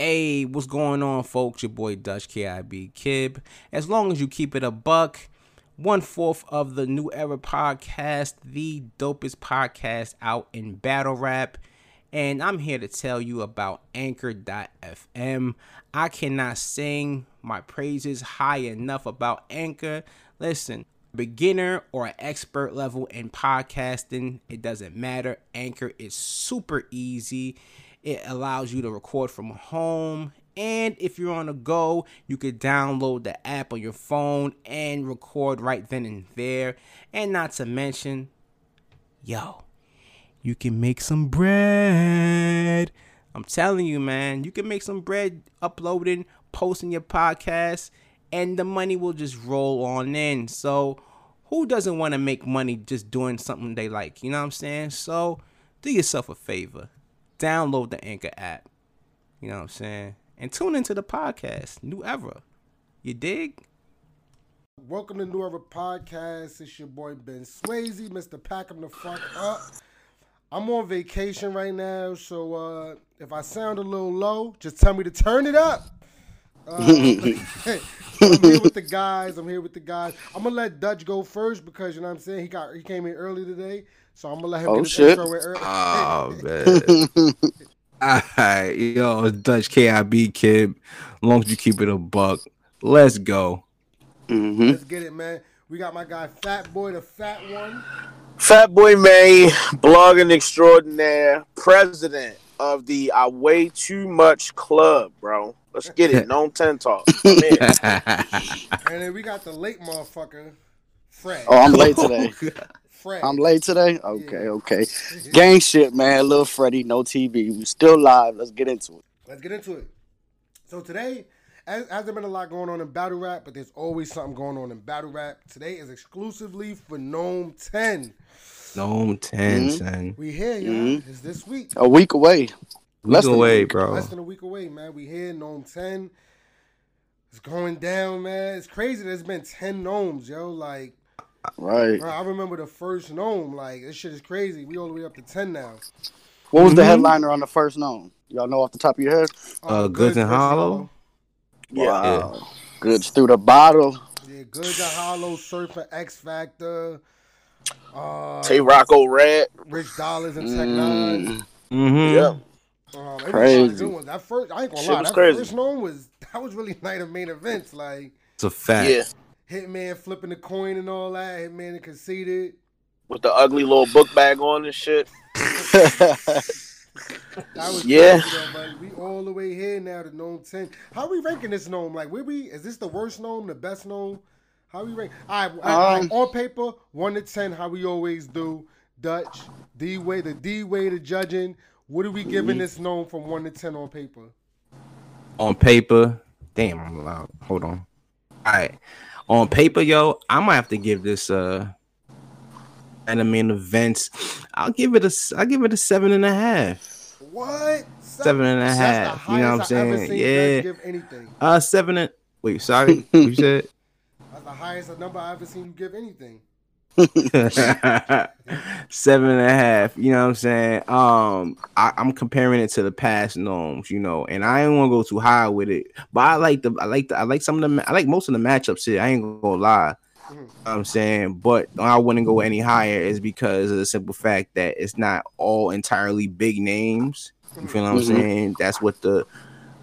Hey, what's going on, folks? Your boy Dutch KIB Kib. As long as you keep it a buck, one fourth of the New Era podcast, the dopest podcast out in battle rap. And I'm here to tell you about Anchor.fm. I cannot sing my praises high enough about Anchor. Listen, beginner or expert level in podcasting, it doesn't matter. Anchor is super easy. It allows you to record from home. And if you're on the go, you could download the app on your phone and record right then and there. And not to mention, yo, you can make some bread. I'm telling you, man, you can make some bread uploading, posting your podcast, and the money will just roll on in. So, who doesn't want to make money just doing something they like? You know what I'm saying? So, do yourself a favor. Download the Anchor app. You know what I'm saying? And tune into the podcast, New Era. You dig? Welcome to New Era Podcast. It's your boy Ben Swayze, Mr. Pack 'em the fuck up. I'm on vacation right now, so uh, if I sound a little low, just tell me to turn it up. Uh, I'm here with the guys. I'm here with the guys. I'm gonna let Dutch go first because you know what I'm saying he got he came in early today, so I'm gonna let him Oh, get shit. intro in early. Oh man. Alright, yo, Dutch KIB kid. As long as you keep it a buck. Let's go. hmm Let's get it, man. We got my guy Fat Boy, the fat one. Fat Boy May, blogging extraordinaire, president of the I Weigh Too Much Club, bro. Let's get it. No 10 talk. And then we got the late motherfucker, Fred. Oh, I'm late today. Fred. I'm late today. Okay, okay. Gang shit, man. Little Freddy, no TV. We still live. Let's get into it. Let's get into it. So today, as, has there been a lot going on in battle rap, but there's always something going on in battle rap. Today is exclusively for NOME 10. NOME 10, Mhm. son. We here, y'all. Mhm. It's this week. A week away. We Less than a away, week. bro. Less than a week away, man. We here, NOME 10. It's going down, man. It's crazy. There's been 10 NOMEs, yo. Like, Right. bro, I remember the first NOME. Like, this shit is crazy. We all the way up to 10 now. What was the Mhm. headliner on the first NOME? Y'all know off the top of your head? Uh, Goodz and Hollow? Wow. Goods through the bottle. Yeah, Good and Hollow, Surfer, X Factor, uh, Tay Rocco Red. Rich Dollars and Tech Nine. Mm, Mm-hmm. Yeah. Um, it was a lot of Crazy. good. That first, I ain't gonna Shit lie, that crazy. first NOME was that was really night of main events. Like It's a fact. Yeah. Hitman flipping the coin and all that. Hitman and conceded. With the ugly little book bag on and shit. That was Yeah. crazy though, we all the way here now to NOME ten. How we ranking this NOME? Like, where we? Is this the worst NOME? The best NOME? How we rank? All right, all right, Um, on paper, one to ten. How we always do. Dutch, D way, the D way to judging. What are we giving this NOME from one to ten on paper? On paper, damn, I'm loud. Hold on. All right. On paper, yo, I might have to give this uh anime events. I'll give it a I'll give it a seven and a half. What? Seven and a the you know what I'm highest I've ever saying? Yeah. Give anything. Uh seven and wait, sorry. what you said? That's the highest number I've ever seen you give anything. seven and a half. You know what I'm saying? Um, I, I'm comparing it to the past NOMEs, you know, and I ain't want to go too high with it, but I like the, I like the, I like some of the, I like most of the matchups here. I ain't gonna lie. Mhm. You know what I'm saying, but I wouldn't go any higher is because of the simple fact that it's not all entirely big names. You feel what I'm Mhm. saying? That's what the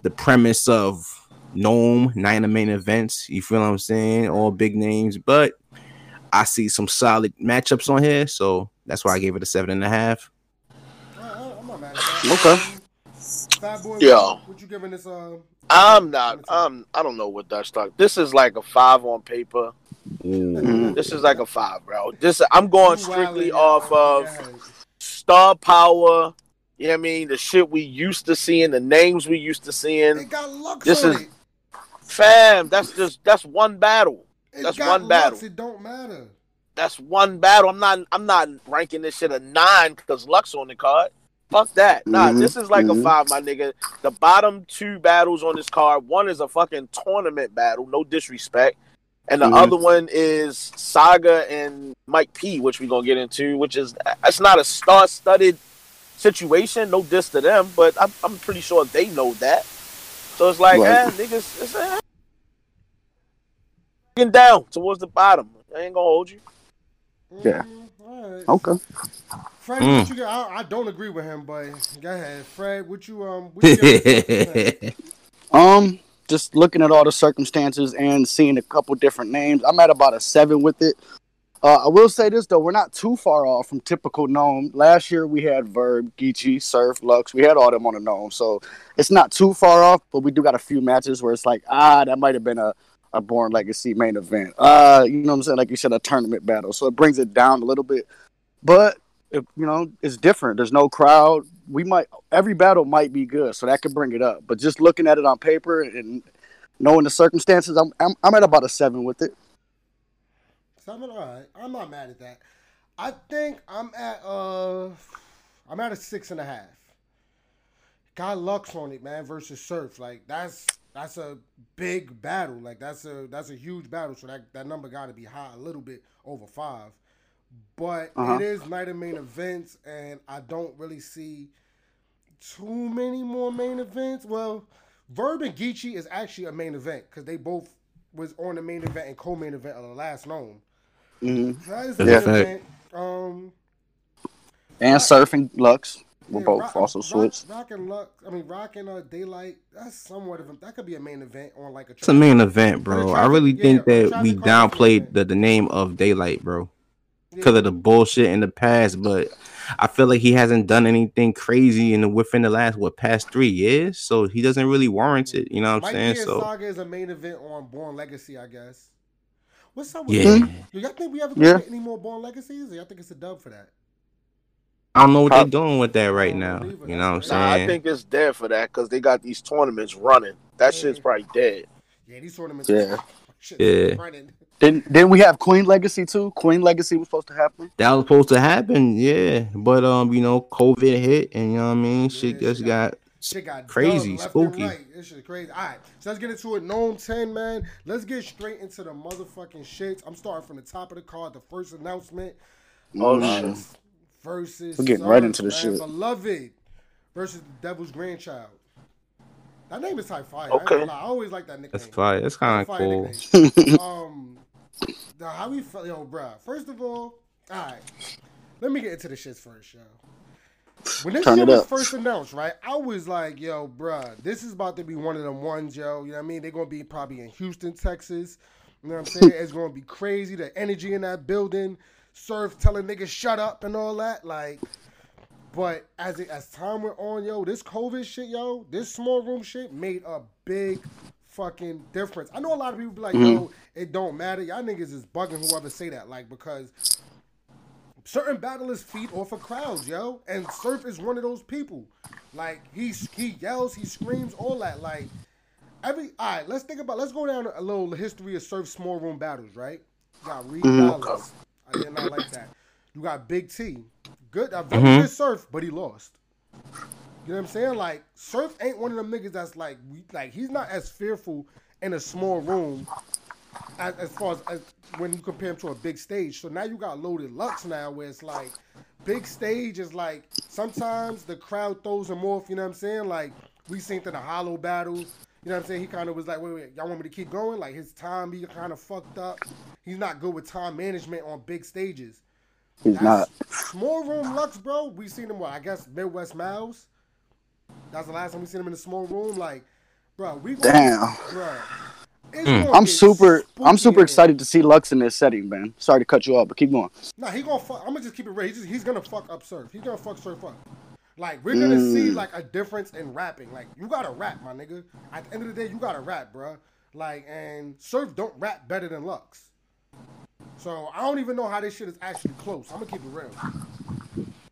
the premise of NOME nine of main events. You feel what I'm saying? All big names, but I see some solid matchups on here, so that's why I gave it a seven and a half. I'm not mad at that. Okay. Boy, Yeah. what, what you giving this? Uh, I'm not. I'm. I don't know what Dutch talk. This is like a five on paper. Mhm. This is like a five, bro. This I'm going strictly wildin', off y'all. of Go star power. You know what I mean? The shit we used to seeing, the names we used to They seeing. got Lux This is- it. Fam, that's just that's one battle. It that's got one battle. Lux, It don't matter. That's one battle. I'm not I'm not ranking this shit a nine because Lux on the card. Fuck that. Nah, Mhm, this is like mhm. a five, my nigga. The bottom two battles on this card, one is a fucking tournament battle, no disrespect. And the Mhm. other one is Saga and Mike P, which we're gonna get into, which is it's not a star studded situation, no diss to them, but I'm, I'm pretty sure they know that. So it's like, Right. eh, niggas, it's eh. Getting down towards the bottom. I ain't gonna hold you. Yeah. Mm, all right. Okay. Fred, Mm. what you got? I, I don't agree with him, but go ahead, Fred. What you um? What you Um, just looking at all the circumstances and seeing a couple different names, I'm at about a seven with it. Uh, I will say this though, we're not too far off from typical NOME. Last year we had Verb, Geechi, Surf, Lux. We had all them on the NOME, so it's not too far off. But we do got a few matches where it's like, ah, that might have been a a Born Legacy main event. Uh, you know what I'm saying? Like you said, a tournament battle. So it brings it down a little bit. But you know, it's different. There's no crowd. We might every battle might be good, so that could bring it up. But just looking at it on paper and knowing the circumstances, I'm I'm, I'm at about a seven with it. Seven, all right. I'm not mad at that. I think I'm at uh, I'm at a six and a half. Got Lux on it, man, versus Surf. Like that's that's a big battle. Like that's a that's a huge battle. So that that number got to be high, a little bit over five. But Uh-huh. it is night of main events, and I don't really see too many more main events. Well, Verb and Geechi is actually a main event because they both was on the main event and co-main event of the last NOME. hmm That is a That's main event. Um, And Surf and Lux were yeah, both Roc- also Roc- switched. Roc and Luck. I mean, Roc and uh, Daylyt. That's somewhat of a. That could be a main event on like a. It's a main event, bro. the I really yeah, think the that we card's a main downplayed the, the name of Daylyt, bro, Yeah. because of the bullshit in the past. But I feel like he hasn't done anything crazy in the within the last what past three years, so he doesn't really warrant it. You know what I'm Mike saying? Gear So Saga is a main event on Born Legacy, I guess. What's up with yeah, that? Do y'all think we ever gonna Yeah. get any more Born Legacies? Or y'all think it's a dub for that? I don't know what they're doing with that right now. You know what I'm saying? Nah, I think it's dead for that because they got these tournaments running. That shit's probably dead. Yeah, these tournaments. Yeah. Shit, Yeah. running. Didn't didn't we have Queen Legacy too? Queen Legacy was supposed to happen. that was supposed to happen, yeah. But um, you know, COVID hit, and you know what I mean. Shit Yeah, just shit got Shit got Crazy, dubbed spooky. And right. This shit crazy. All right, so let's get into it. NOME 10, man. Let's get straight into the motherfucking shits. I'm starting from the top of the card. The first announcement. Oh, shit. Versus. We're getting right into the man. shit. Beloved versus the Devil's Grandchild. That name is high fire. Okay. gonna. I always like that nickname. that's fire. That's kind of cool. um, the, how we felt, yo, bruh. First of all, all right. Let me get into the shits first, yo. When this Turn shit was up. first announced, right, I was like, yo, bruh, this is about to be one of them ones, yo. You know what I mean? They're gonna be probably in Houston, Texas. You know what I'm saying? it's gonna be crazy. The energy in that building, surf telling niggas shut up and all that, like. But as it, as time went on, yo, this COVID shit, yo, this small room shit made a big fucking difference. I know a lot of people be like, mm-hmm. yo, it don't matter. Y'all niggas is bugging whoever say that, like because certain battlers feed off of crowds, yo, and Surf is one of those people. Like he he yells, he screams, all that. Like every all right, let's think about let's go down a little history of Surf small room battles, right? You got Reed Dollars. I did not like that. You got Big T. Good, a very Mhm. good Surf, but he lost. You know what I'm saying? Like Surf ain't one of them niggas that's like we, like he's not as fearful in a small room as, as far as, as when you compare him to a big stage. So now you got loaded Lux now where it's like big stage is like sometimes the crowd throws him off, you know what I'm saying? Like we seen in the hollow battle, you know what I'm saying? He kind of was like, wait, wait, y'all want me to keep going? Like his time he kind of fucked up. He's not good with time management on big stages. He's not. Small room Lux, bro. We seen him what I guess Midwest Miles. That's the last time we seen him in a small room. Like, bro, we gonna, Damn. bro. Mm. I'm super. I'm super excited to see Lux in this setting, man. Sorry to cut you off, but keep going. there. Nah, he gonna fuck. I'm gonna just keep it real. He's, just, he's gonna fuck up Surf. He's gonna fuck Surf up. Like we're gonna see Mm. like a difference in rapping. Like you gotta rap, my nigga. At the end of the day, you gotta rap, bro. Like and Surf don't rap better than Lux. So I don't even know how this shit is actually close. I'm gonna keep it real.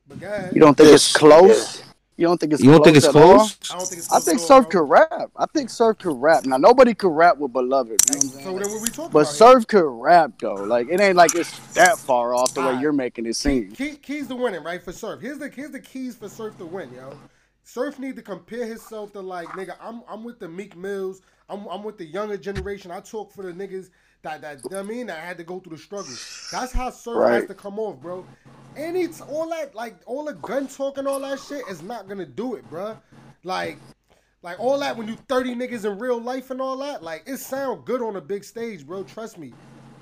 But guys, You don't think it's Yes, close? You don't think it's You don't think it's close? I don't think it's. close. I think at all, Surf could rap. I think Surf could rap. Now nobody could rap with Beloved, you know what I'm saying? So then what we talking but about? here? Surf could rap though. Like it ain't like it's that far off the way Alright. you're making it seem. Key, keys to winning, right? For Surf. Here's the here's the keys for Surf to win, yo. Surf need to compare himself to like nigga. I'm I'm with the Meek Mills. I'm I'm with the younger generation. I talk for the niggas that that you know what I mean that had to go through the struggle. That's how Surf has to come off, bro. Any all that like all the gun talk and all that shit is not gonna do it, bro. Like Like all that when you 30 niggas in real life and all that, like it sound good on a big stage, bro. Trust me.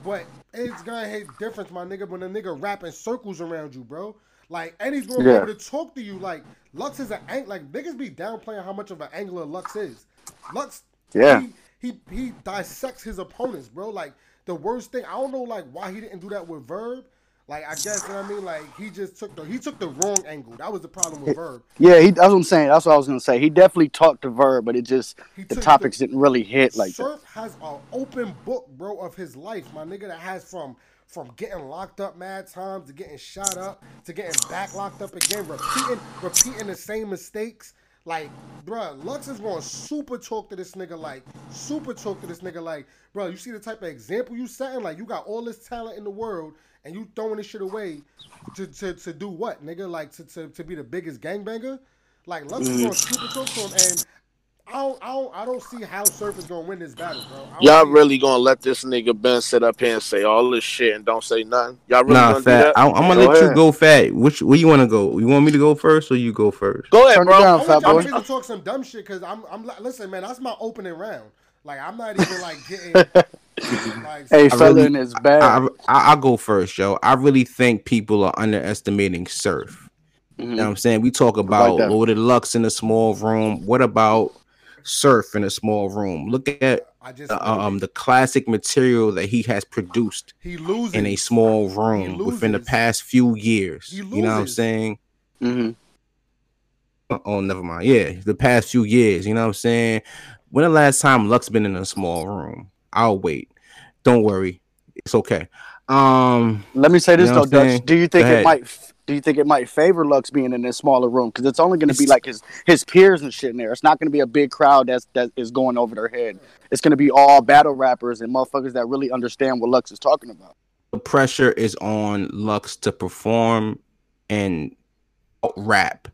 But it's gonna hit difference, my nigga, when a nigga rapping circles around you, bro. Like, and he's gonna Yeah. be able to talk to you. Like, Lux is an ang- like niggas be downplaying how much of an angler Lux is. Lux, Yeah. he, he he dissects his opponents, bro. Like the worst thing, I don't know, like why he didn't do that with Verb. Like I guess you know what I mean. Like he just took the he took the wrong angle. That was the problem with Verb. Yeah, he, that's what I'm saying. That's what I was gonna say. He definitely talked to Verb, but it just He the topics the- didn't really hit like that. Surf has an open book, bro, of his life, my nigga. That has from from getting locked up mad times to getting shot up to getting back locked up again, repeating repeating the same mistakes. Like, bruh, Lux is going super talk to this nigga like super talk to this nigga like, bro. You see the type of example you setting? Like, you got all this talent in the world and you throwing this shit away to to, to do what, nigga? Like to, to to be the biggest gangbanger? Like Lux is going to super talk to him and. I don't, I don't, I don't see how Surf is gonna win this battle, bro. Y'all see it. really gonna let this nigga Ben sit up here and say all this shit and don't say nothing? Y'all really Nah, gonna do fat. that? I, I'm gonna Go let you go, fat. Which where you want to go? You want me to go first, or you go first? Go ahead, bro. down, I fat want y'all boy. niggas to talk some dumb shit because I'm, I'm listen, man, that's my opening round. Like, I'm not even like getting like. Hey, I fella really- in his bag. I, I I'll go first, yo. I really think people are underestimating Surf. You know what I'm saying? We talk about that. Loaded Lux in a small room. What about Surf in a small room? Look at I just uh, um the classic material that he has produced he loses in a small room within the past few years. You know what I'm loses. saying? hmm Oh, never mind. Yeah, the past few years. You know what I'm saying? When the last time Lux been in a small room? I'll wait. Don't worry. It's okay. Um, Let me say this You know though, what I'm saying? Dutch. Do you think it might? Do you think it might favor Lux being in this smaller room? Because it's only going to be like his his peers and shit in there. It's not going to be a big crowd that's that is going over their head. It's going to be all battle rappers and motherfuckers that really understand what Lux is talking about. the pressure is on Lux to perform and rap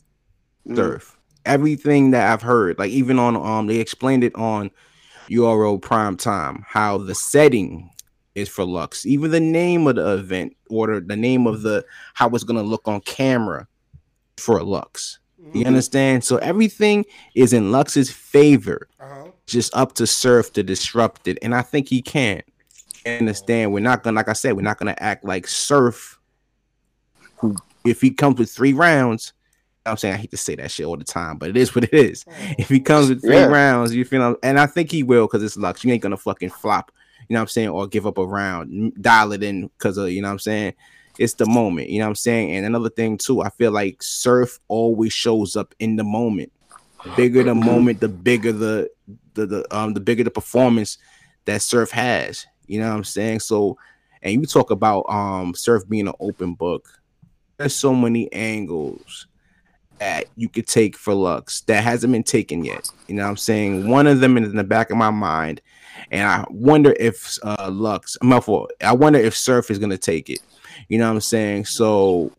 Mhm. surf. Everything that I've heard, like even on um, they explained it on URL Prime Time how the setting is for Lux. Even the name of the event or the, name of the how it's gonna look on camera for Lux. You Mhm. understand? So everything is in Lux's favor. Uh-huh. Just up to Surf to disrupt it, and I think he can. Understand? We're not gonna, like I said, we're not gonna act like Surf. Who, if he comes with three rounds, you I'm saying I hate to say that shit all the time, but it is what it is. If he comes with three Yeah. rounds, you feel, and I think he will because it's luck. You ain't gonna fucking flop, you know what I'm saying, or give up a round, dial it in because of you know what I'm saying. It's the moment, you know what I'm saying. And another thing too, I feel like Surf always shows up in the moment. The bigger the moment, the bigger the the the um the bigger the performance that Surf has. You know what I'm saying? So, and you talk about um Surf being an open book. There's so many angles that you could take for Lux that hasn't been taken yet. You know what I'm saying? One of them is in the back of my mind, and I wonder if uh Lux, not for I wonder if Surf is gonna take it. You know what I'm saying? So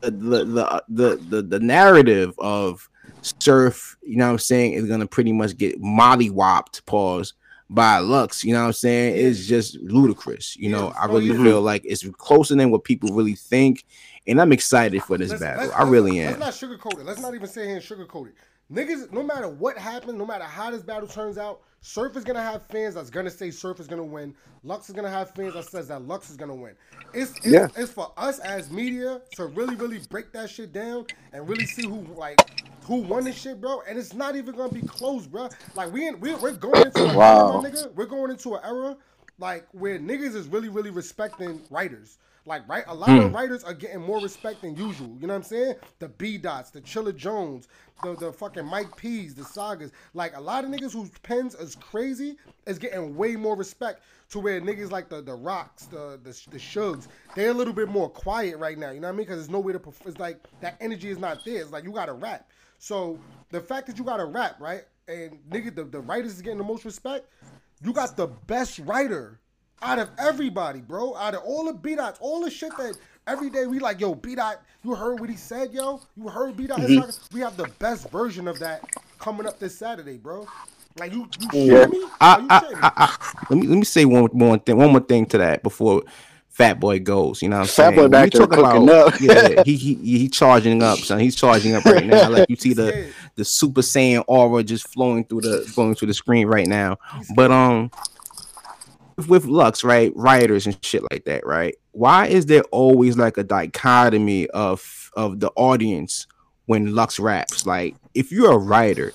the the the the, the, the narrative of Surf, you know what I'm saying, is gonna pretty much get mollywopped, pause, by Lux, you know what I'm saying, It's just ludicrous. You know, I really feel like it's closer than what people really think, and I'm excited for this Let's- battle. let's- I really am. Let's not sugarcoat it. Let's not even sit here and sugarcoat it. Niggas, no matter what happens, no matter how this battle turns out, Surf is gonna have fans that's gonna say Surf is gonna win. Lux is gonna have fans that says that Lux is gonna win. It's it's, Yeah. it's for us as media to really, really break that shit down and really see who like who won this shit, bro. And it's not even gonna be close, bro. Like we in, we we're going into an Wow. era, nigga. We're going into an era like where niggas is really, really respecting writers. Like right, a lot of hmm. writers are getting more respect than usual. You know what I'm saying? The B dots, the Chilla Jones, the the fucking Mike P's, the sagas. Like a lot of niggas whose pens is crazy is getting way more respect to where niggas like the the rocks, the the the Shugs, they're a little bit more quiet right now. You know what I mean? Because there's no way to. perf- It's like that energy is not there. It's like you gotta rap. So the fact that you gotta rap, right? And nigga, the, the writers is getting the most respect. You got the best writer out of everybody, bro. Out of all the B dots, all the shit that every day we like, yo, B dot, you heard what he said, yo? You heard B dot? We have the best version of that coming up this Saturday, bro. Like you, you Yeah. shit me? I, you I, shitting? I, I, let me let me say one more thing, one more thing to that before Fat Boy goes. You know what I'm Fat saying? Boy When back there talk cooking up. yeah, he, he he charging up, son. He's charging up right now. Like you see the the Super Saiyan aura just flowing through the flowing through the screen right now. But um, with Lux, right, writers and shit like that, right? Why is there always like a dichotomy of of the audience when Lux raps? Like, if you're a writer,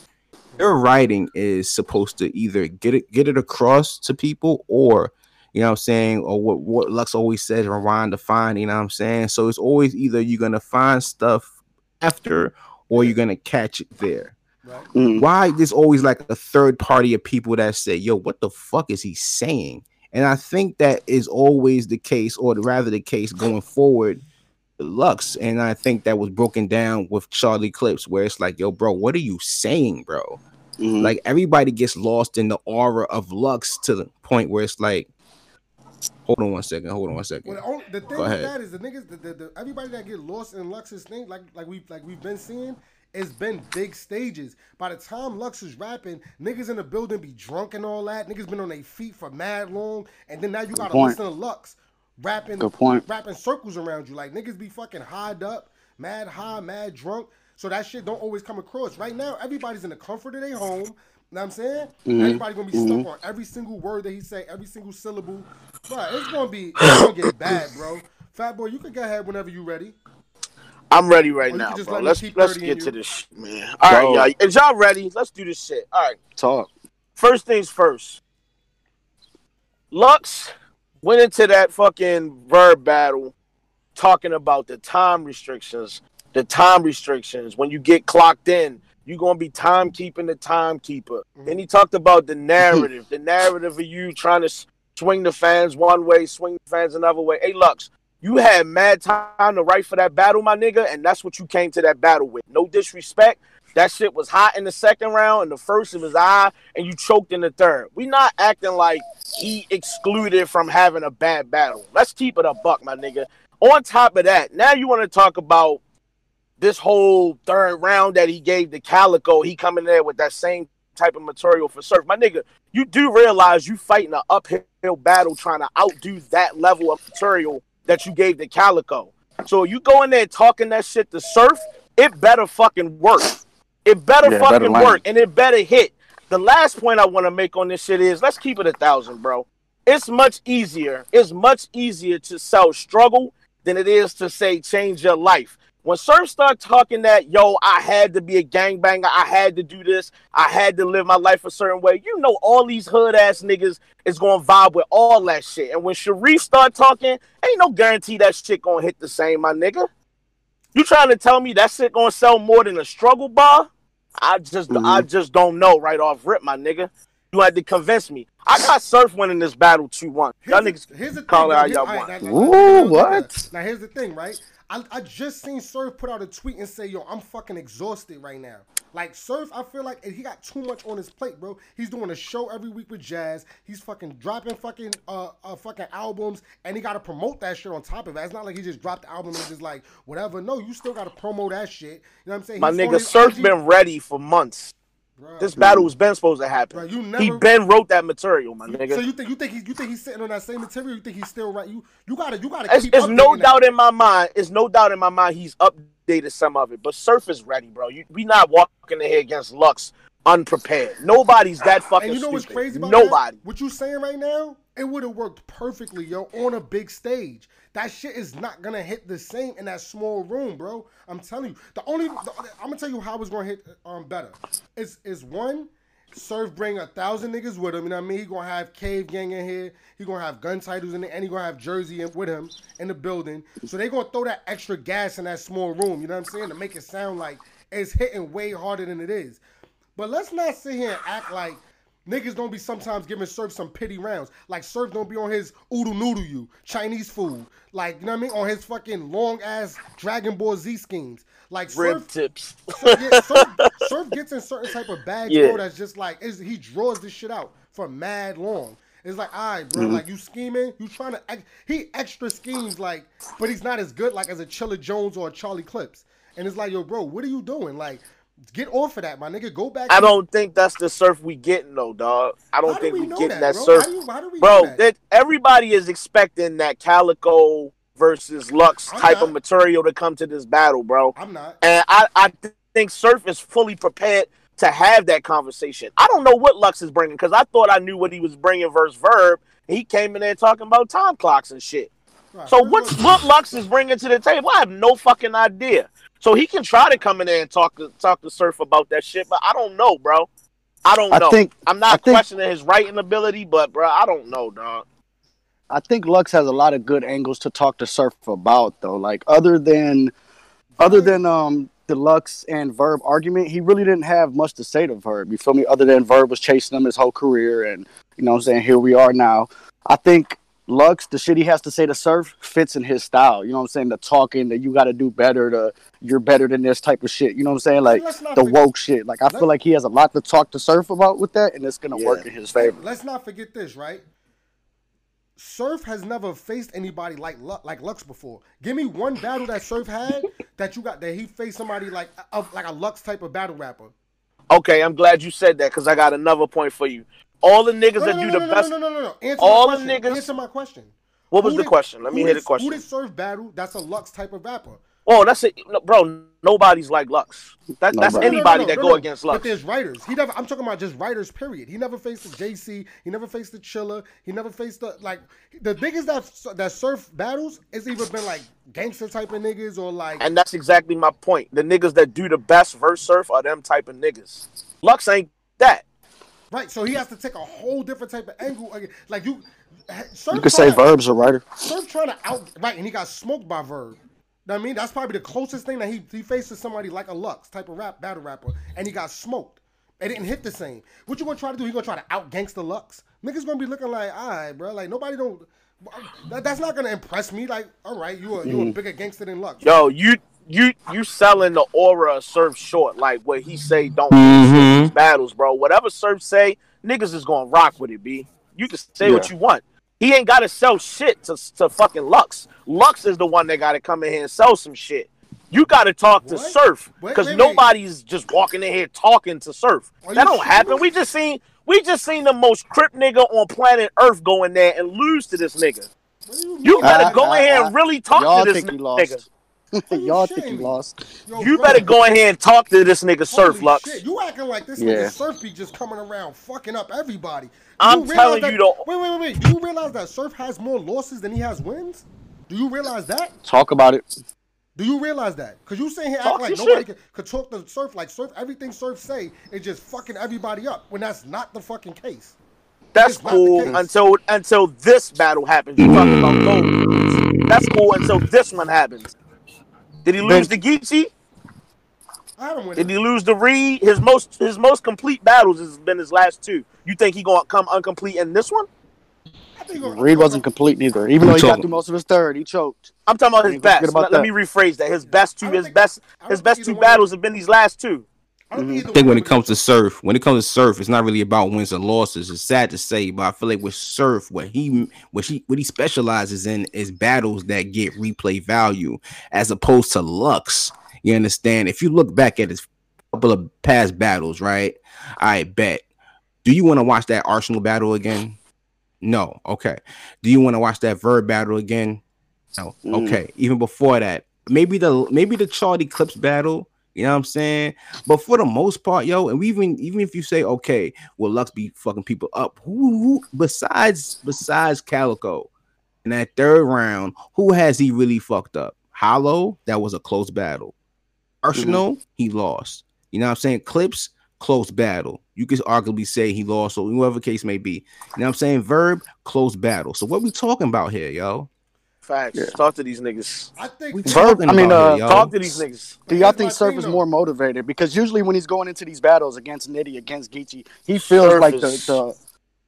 your writing is supposed to either get it get it across to people or you know what I'm saying, or what, what Lux always says, rewind to find, you know what I'm saying? So it's always either you're gonna find stuff after or you're gonna catch it there right? Mm. why there's always like a third party of people that say, yo, what the fuck is he saying? And I think that is always the case, or rather the case going forward, Lux. And I think that was broken down with Charlie Clips, where it's like, yo, bro, what are you saying, bro? Mhm. Like everybody gets lost in the aura of Lux to the point where it's like, hold on one second, hold on one second. Well, the, only, the thing Go with ahead. that is the niggas, the, the, the, everybody that get lost in Lux's thing, like like we like we've been seeing, it's been big stages. By the time Lux is rapping, niggas in the building be drunk and all that. Niggas been on their feet for mad long, and then now you gotta point. listen to Lux rapping, Good point. rapping circles around you. Like niggas be fucking highed up, mad high, mad drunk. So that shit don't always come across. Right now, everybody's in the comfort of their home. You Know what I'm saying? Mm-hmm. Everybody gonna be stuck on every single word that he say, every single syllable. But it's gonna be it's gonna get bad, bro. Fat boy, you can go ahead whenever you ready. I'm ready right Or now, bro. Let let's let's get to this shit, man. All right, Go. y'all. Is y'all ready? Let's do this shit. All right. Talk. First things first. Lux went into that fucking verb battle talking about the time restrictions. The time restrictions. When you get clocked in, you're gonna be timekeeping the timekeeper. Then he talked about the narrative, the narrative of you trying to swing the fans one way, swing the fans another way. Hey Lux, you had mad time to write for that battle, my nigga, and that's what you came to that battle with. No disrespect. That shit was hot in the second round, and the first it was I, and you choked in the third. We not acting like he excluded from having a bad battle. Let's keep it a buck, my nigga. On top of that, now you want to talk about this whole third round that he gave the Calicoe. He coming there with that same type of material for Surf. My nigga, you do realize you fighting an uphill battle trying to outdo that level of material that you gave the Calicoe. So you go in there talking that shit to Surf, it better fucking work. It better Yeah, it better fucking work, and it better hit. The last point I want to make on this shit is let's keep it a thousand, bro. It's much easier. It's much easier to sell struggle than it is to say change your life. When Surf start talking that, yo, I had to be a gangbanger, I had to do this, I had to live my life a certain way. You know, all these hood ass niggas is gonna vibe with all that shit. And when Sharif start talking, ain't no guarantee that shit gonna hit the same, my nigga. You trying to tell me that shit gonna sell more than a struggle bar? I just, I mm-hmm. just don't know right off rip, my nigga. You had to convince me. I got Surf winning this battle two one. Y'all niggas here's the call thing, it how y'all all want. right, now- Ooh, now- now- what? Now here's the thing, right? I, I just seen Surf put out a tweet and say, "Yo, I'm fucking exhausted right now." Like Surf, I feel like he got too much on his plate, bro. He's doing a show every week with Jazz. He's fucking dropping fucking uh, uh fucking albums, and he got to promote that shit on top of it. It's not like he just dropped the album and just like whatever. No, you still got to promo that shit. You know what I'm saying? My He's nigga, his Surf IG been ready for months. Bruh. This battle was been supposed to happen. Bruh, you he never- been wrote that material, my nigga. So you think you think he, you think he's sitting on that same material? You think he's still right? You you gotta you gotta It's, it's no updating that. doubt in my mind. It's no doubt in my mind he's updated some of it. But Surf is ready, bro. You, we not walking in here against Lux unprepared. Nobody's that fucking And you know what's stupid. crazy about Nobody. that? What you saying right now? It would have worked perfectly, yo, on a big stage. That shit is not gonna hit the same in that small room, bro. I'm telling you. The only the, I'm gonna tell you how it's gonna hit um better. Is is one. Surf bring a thousand niggas with him, you know what I mean? He gonna have Cave Gang in here. He gonna have gun titles in there, and he gonna have Jersey in, with him in the building. So they gonna throw that extra gas in that small room, you know what I'm saying, to make it sound like it's hitting way harder than it is. But let's not sit here and act like niggas don't be sometimes giving Surf some pity rounds. Like Surf don't be on his oodle noodle you, Chinese food. Like, you know what I mean? On his fucking long ass Dragon Ball Z schemes. Like Rib Surf, tips. Surf, yeah, Surf, Surf gets in certain type of bags, Yeah. bro, that's just like is he draws this shit out for mad long. It's like, all right, bro, mm-hmm. like you scheming, you trying to ex- he extra schemes like, but he's not as good like as a Chilla Jones or a Charlie Clips. And it's like, yo, bro, what are you doing? Like, Get off of that, my nigga. Go back. I don't think that's the surf we getting though, dog. I don't How do think we we, getting that, that, surf, How do how do we bro. know that? That everybody is expecting that Calicoe versus Lux I'm type not. of material to come to this battle, bro. I'm not. And I, I think Surf is fully prepared to have that conversation. I don't know what Lux is bringing because I thought I knew what he was bringing versus Verb. He came in there talking about time clocks and shit. Right. So what's what Lux is bringing to the table? I have no fucking idea. So he can try to come in there and talk to talk to Surf about that shit, but I don't know, bro. I don't I know. think I'm not I think- questioning his writing ability, but bro, I don't know, dog. I think Lux has a lot of good angles to talk to Surf about though. Like other than other than um the Lux and Verb argument, he really didn't have much to say to Verb. You feel me? Other than Verb was chasing him his whole career and you know what I'm saying, here we are now. I think Lux, the shit he has to say to Surf fits in his style. You know what I'm saying? The talking that you gotta do better, the you're better than this type of shit. You know what I'm saying? Like the forget- woke shit. Like I feel like he has a lot to talk to Surf about with that and it's gonna Yeah. work in his favor. Let's not forget this, right? Surf has never faced anybody like Lu- like Lux before. Give me one battle that Surf had that you got that he faced somebody like of like a Lux type of battle rapper. Okay, I'm glad you said that because I got another point for you. All the niggas No, that no, do no, the no, best. no, no, no, no. Answer All my the question. niggas- Answer my question. What was Who the did- question? Let me hear the question. Who did Surf battle? That's a Lux type of rapper. Oh, that's it, no, bro. Nobody's like Lux. That, that's anybody no, that no, go no. against But there's writers. He never. I'm talking about just writers. Period. He never faced the JC. He never faced the Chilla. He never faced the like the niggas that that surf battles. It's either been like gangster type of niggas or like And that's exactly my point. The niggas that do the best verse surf are them type of niggas. Lux ain't that. Right. So he has to take a whole different type of angle. again. Like you, surf You could say tryna- Verb's a writer. Surf trying to out right, and he got smoked by Verb. Know what I mean, that's probably the closest thing that he he faces somebody like a Lux type of rap battle rapper, and he got smoked. It didn't hit the same. What you gonna try to do? He gonna try to out gangster Lux? Niggas gonna be looking like, all right, bro. Like nobody don't. That, that's not gonna impress me. Like, all right, you a you a mm-hmm. bigger gangster than Lux. Yo, you you you selling the aura of Surf short, like what he say don't Mhm. these battles, bro. Whatever Surf say, niggas is gonna rock with it, B. You can say what you want. He ain't gotta sell shit to, to fucking Lux. Lux is the one that gotta come in here and sell some shit. You gotta talk to Surf because wait, wait. nobody's just walking in here talking to Surf. Are That don't happen. We just seen we just seen the most crip nigga on planet Earth go in there and lose to this nigga. You You mean? better I- go I- in here I- and really talk to this think he nigga. Lost. Y'all think he lost. Yo, You bro, better go ahead and talk to this nigga Surf holy Lux. shit, You acting like this Yeah. nigga Surf be just coming around fucking up everybody. Do I'm realize telling that- you the- Wait, wait, wait, wait. Do you realize that Surf has more losses than he has wins? Do you realize that? Talk about it. Do you realize that? Because you sitting here Talk acting like nobody shit. could, could talk to Surf like Surf. Everything Surf say is just fucking everybody up when that's not the fucking case. That's It's cool until until this battle happens. You talking about gold? That's cool until this one happens. Did he lose to Geechi? I don't win. Did he lose to Reed? His most his most complete battles has been his last two. You think he gonna come incomplete in this one? I think he'll- Reed wasn't complete neither. Even though he got through most of his third, he choked. I'm talking about his best. about Let, let me rephrase that. His best two, his best, his best two battles have been these last two. Think I think when it comes to surf, when it comes to surf, it's not really about wins and losses. It's sad to say, but I feel like with surf, what he what he what he specializes in is battles that get replay value, as opposed to Lux. You understand? If you look back at his couple of past battles, right? I bet. Do you want to watch that Arsenal battle again? No. Okay. Do you want to watch that Verb battle again? No. Mm. Okay. Even before that, maybe the maybe the Charlie Clips battle. You know what I'm saying? But for the most part, yo, and we even even if you say okay, will Lux be fucking people up? Who, who besides besides Calicoe in that third round, who has he really fucked up? Hollow, that was a close battle. Mm-hmm. Arsenal, he lost. You know what I'm saying? Clips, close battle. You could arguably say he lost, or whoever case may be. You know what I'm saying? Verb, close battle. So what we talking about here, yo? Facts. Yeah. Talk to these niggas. I think We Verb, I mean, uh, here, yo. Talk to these niggas. Do y'all think Surf is more motivated? Because usually when he's going into these battles against Nitty, against Geechi, he feels Surf like the, is- the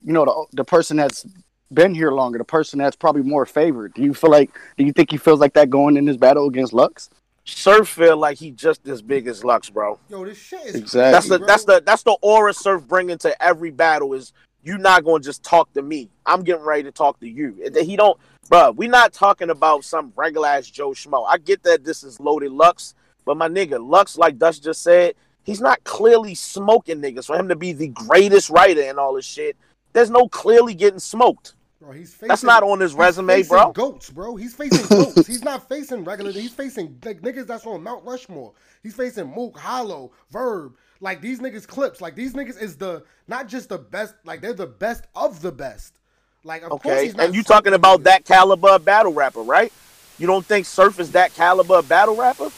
you know the the person that's been here longer, the person that's probably more favored. Do you feel like? Do you think he feels like that going in this battle against Lux? Surf feel like he just as big as Lux, bro. Yo, this shit is Exactly. That's the bro. that's the that's the aura Surf bringing to every battle is you not gonna just talk to me. I'm getting ready to talk to you. He don't, bro. We're not talking about some regular ass Joe Schmo. I get that this is loaded Lux, but my nigga, Lux, like Dutch just said, he's not clearly smoking niggas for him to be the greatest writer and all this shit. There's no clearly getting smoked. Bro, he's facing, That's not on his he's resume, facing bro. Goats, bro. He's facing goats. He's not facing regular. He's facing like niggas that's on Mount Rushmore. He's facing Mook, Hollow, Verb. Like these niggas clips. Like these niggas is the not just the best. Like they're the best of the best. Like of course Okay, he's not and you talking about niggas. that caliber battle rapper, right? You don't think Surf is that caliber battle rapper?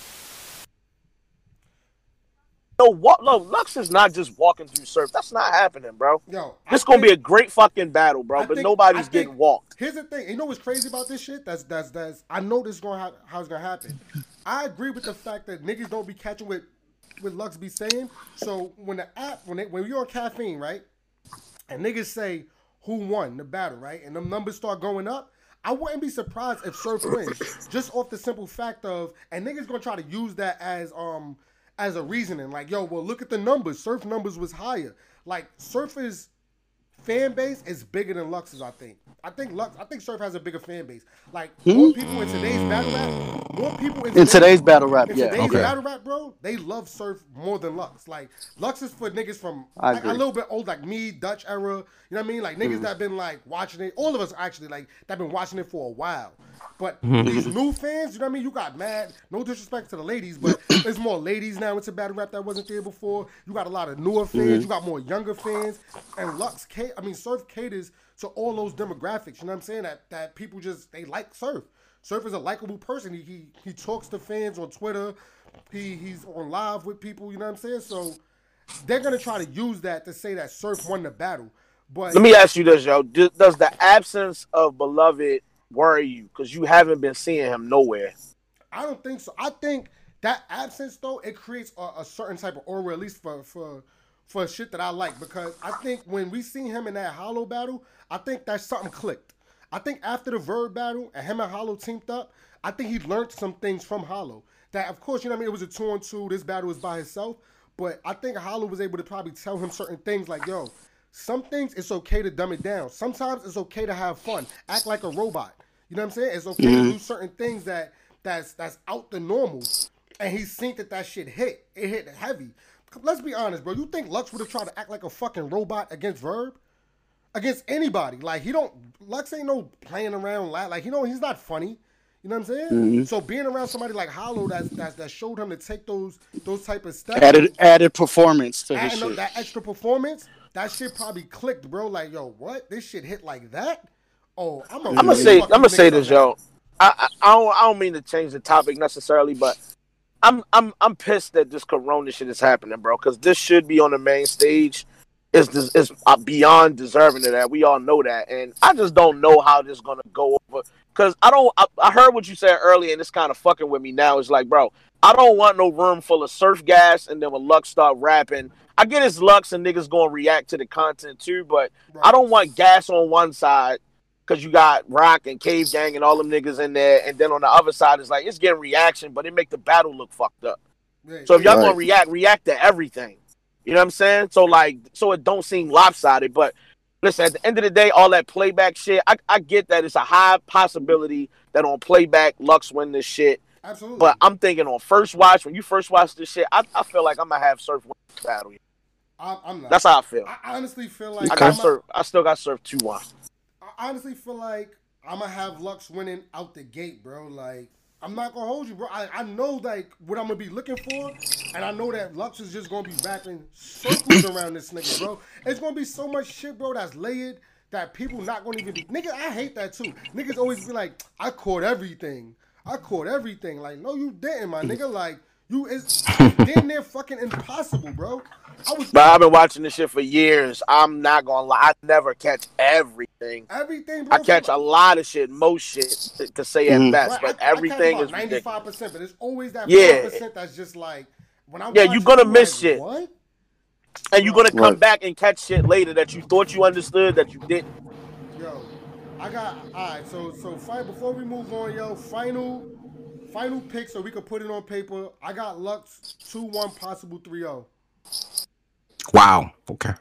No, what? No, Lux is not just walking through Surf. That's not happening, bro. Yo, I This gonna think- be a great fucking battle, bro. I but think- nobody's think- getting walked. Here's the thing. You know what's crazy about this shit? That's that's that's. I know this is gonna ha- how it's gonna happen. I agree with the fact that niggas don't be catching what what Lux be saying. So when the app when they, when you're on caffeine, right, and niggas say who won the battle, right, and them numbers start going up. I wouldn't be surprised if Surf wins, just off the simple fact of, and niggas gonna try to use that as um as a reasoning, like yo, well look at the numbers. Surf numbers was higher. Like Surf is fan base is bigger than Lux's, I think. I think Lux I think Surf has a bigger fan base. Like hmm? more people in today's battle rap, more people in, In today's battle rap, in yeah. today's okay. battle rap, bro, they love Surf more than Lux. Like Lux is for niggas from like, a little bit old, like me, Dutch era. You know what I mean? Like niggas hmm. that been like watching it. All of us actually like that been watching it for a while. But mm-hmm. these new fans, you know what I mean? You got mad. No disrespect to the ladies, but mm-hmm. there's more ladies now into battle rap that wasn't there before. You got a lot of newer fans. Mm-hmm. You got more younger fans. And Lux, ca- I mean, Surf caters to all those demographics. You know what I'm saying? That that people just they like Surf. Surf is a likable person. He, he he talks to fans on Twitter. He he's on live with people. You know what I'm saying? So they're gonna try to use that to say that Surf won the battle. But Let me ask you this, yo. Does the absence of Beloved worry you? Because you haven't been seeing him nowhere. I don't think so. I think that absence though it creates a, a certain type of aura, at least for for for shit that I like. Because I think when we seen him in that Hollow battle, I think that something clicked. I think after the Verb battle and him and Hollow teamed up, I think he learned some things from Hollow. That of course, you know what I mean. It was a two on two. This battle was by himself, but I think Hollow was able to probably tell him certain things like, "Yo, some things it's okay to dumb it down. Sometimes it's okay to have fun, act like a robot. You know what I'm saying? It's okay to do certain things that that's that's out the normal. And he seen that that shit hit. It hit heavy. Let's be honest, bro. You think Lux would have tried to act like a fucking robot against Verb? Against anybody? Like he don't. Lux ain't no playing around. Like you know he's not funny. You know what I'm saying? Mm-hmm. So being around somebody like Hollow that's, that's that showed him to take those those type of steps Added added performance to his shit. that extra performance, that shit probably clicked, bro. Like, yo, what? This shit hit like that? Oh, I'm gonna say, I'm gonna say this, yo. I, I I don't I don't mean to change the topic necessarily, but I'm I'm I'm pissed that this Corona shit is happening, bro. Because this should be on the main stage. It's des- it's uh, beyond deserving of that. We all know that, and I just don't know how this gonna go over. Because I don't. I, I heard what you said earlier, and it's kind of fucking with me now. It's like, bro, I don't want no room full of surf gas, and then when Lux start rapping, I get his Lux and niggas gonna react to the content too, but I don't want gas on one side because you got Rock and Cave Gang and all them niggas in there, and then on the other side it's like it's getting reaction, but it make the battle look fucked up. So if y'all Right. gonna react, react to everything. You know what I'm saying? So like, so it don't seem lopsided. But listen, at the end of the day, all that playback shit, I, I get that it's a high possibility that on playback Lux win this shit. absolutely. But I'm thinking on first watch, when you first watch this shit, I, I feel like I'm gonna have Surf win this battle. I, I'm not. That's how I feel. I honestly feel like I I'm got Surf. I still got Surf two one. Honestly feel like I'm gonna have Lux winning out the gate, bro. Like I'm not gonna hold you, bro. I, I know like what I'm gonna be looking for, and I know that Lux is just gonna be wrapping circles around this nigga, bro. It's gonna be so much shit, bro, that's layered that people not gonna even be. Nigga, I hate that too. Niggas always be like, I caught everything. I caught everything. Like, no, you didn't, my nigga. Like, you is damn near fucking impossible, bro. I was But I've been watching this shit for years. I'm not gonna lie. I never catch everything. everything, bro. I catch a lot of shit, most shit to, to say at Mhm. best, Right, but I- I everything catch is about ridiculous. 95%, but it's always that Yeah. 5% that's just like when I Yeah, you're gonna I'm miss like, shit. What? And you're gonna come Right. back and catch shit later that you thought you understood that you didn't. Yo, I got all right. So so fight before we move on, yo. Final final pick so we can put it on paper. I got Lux two one possible 3-0. Wow. Okay.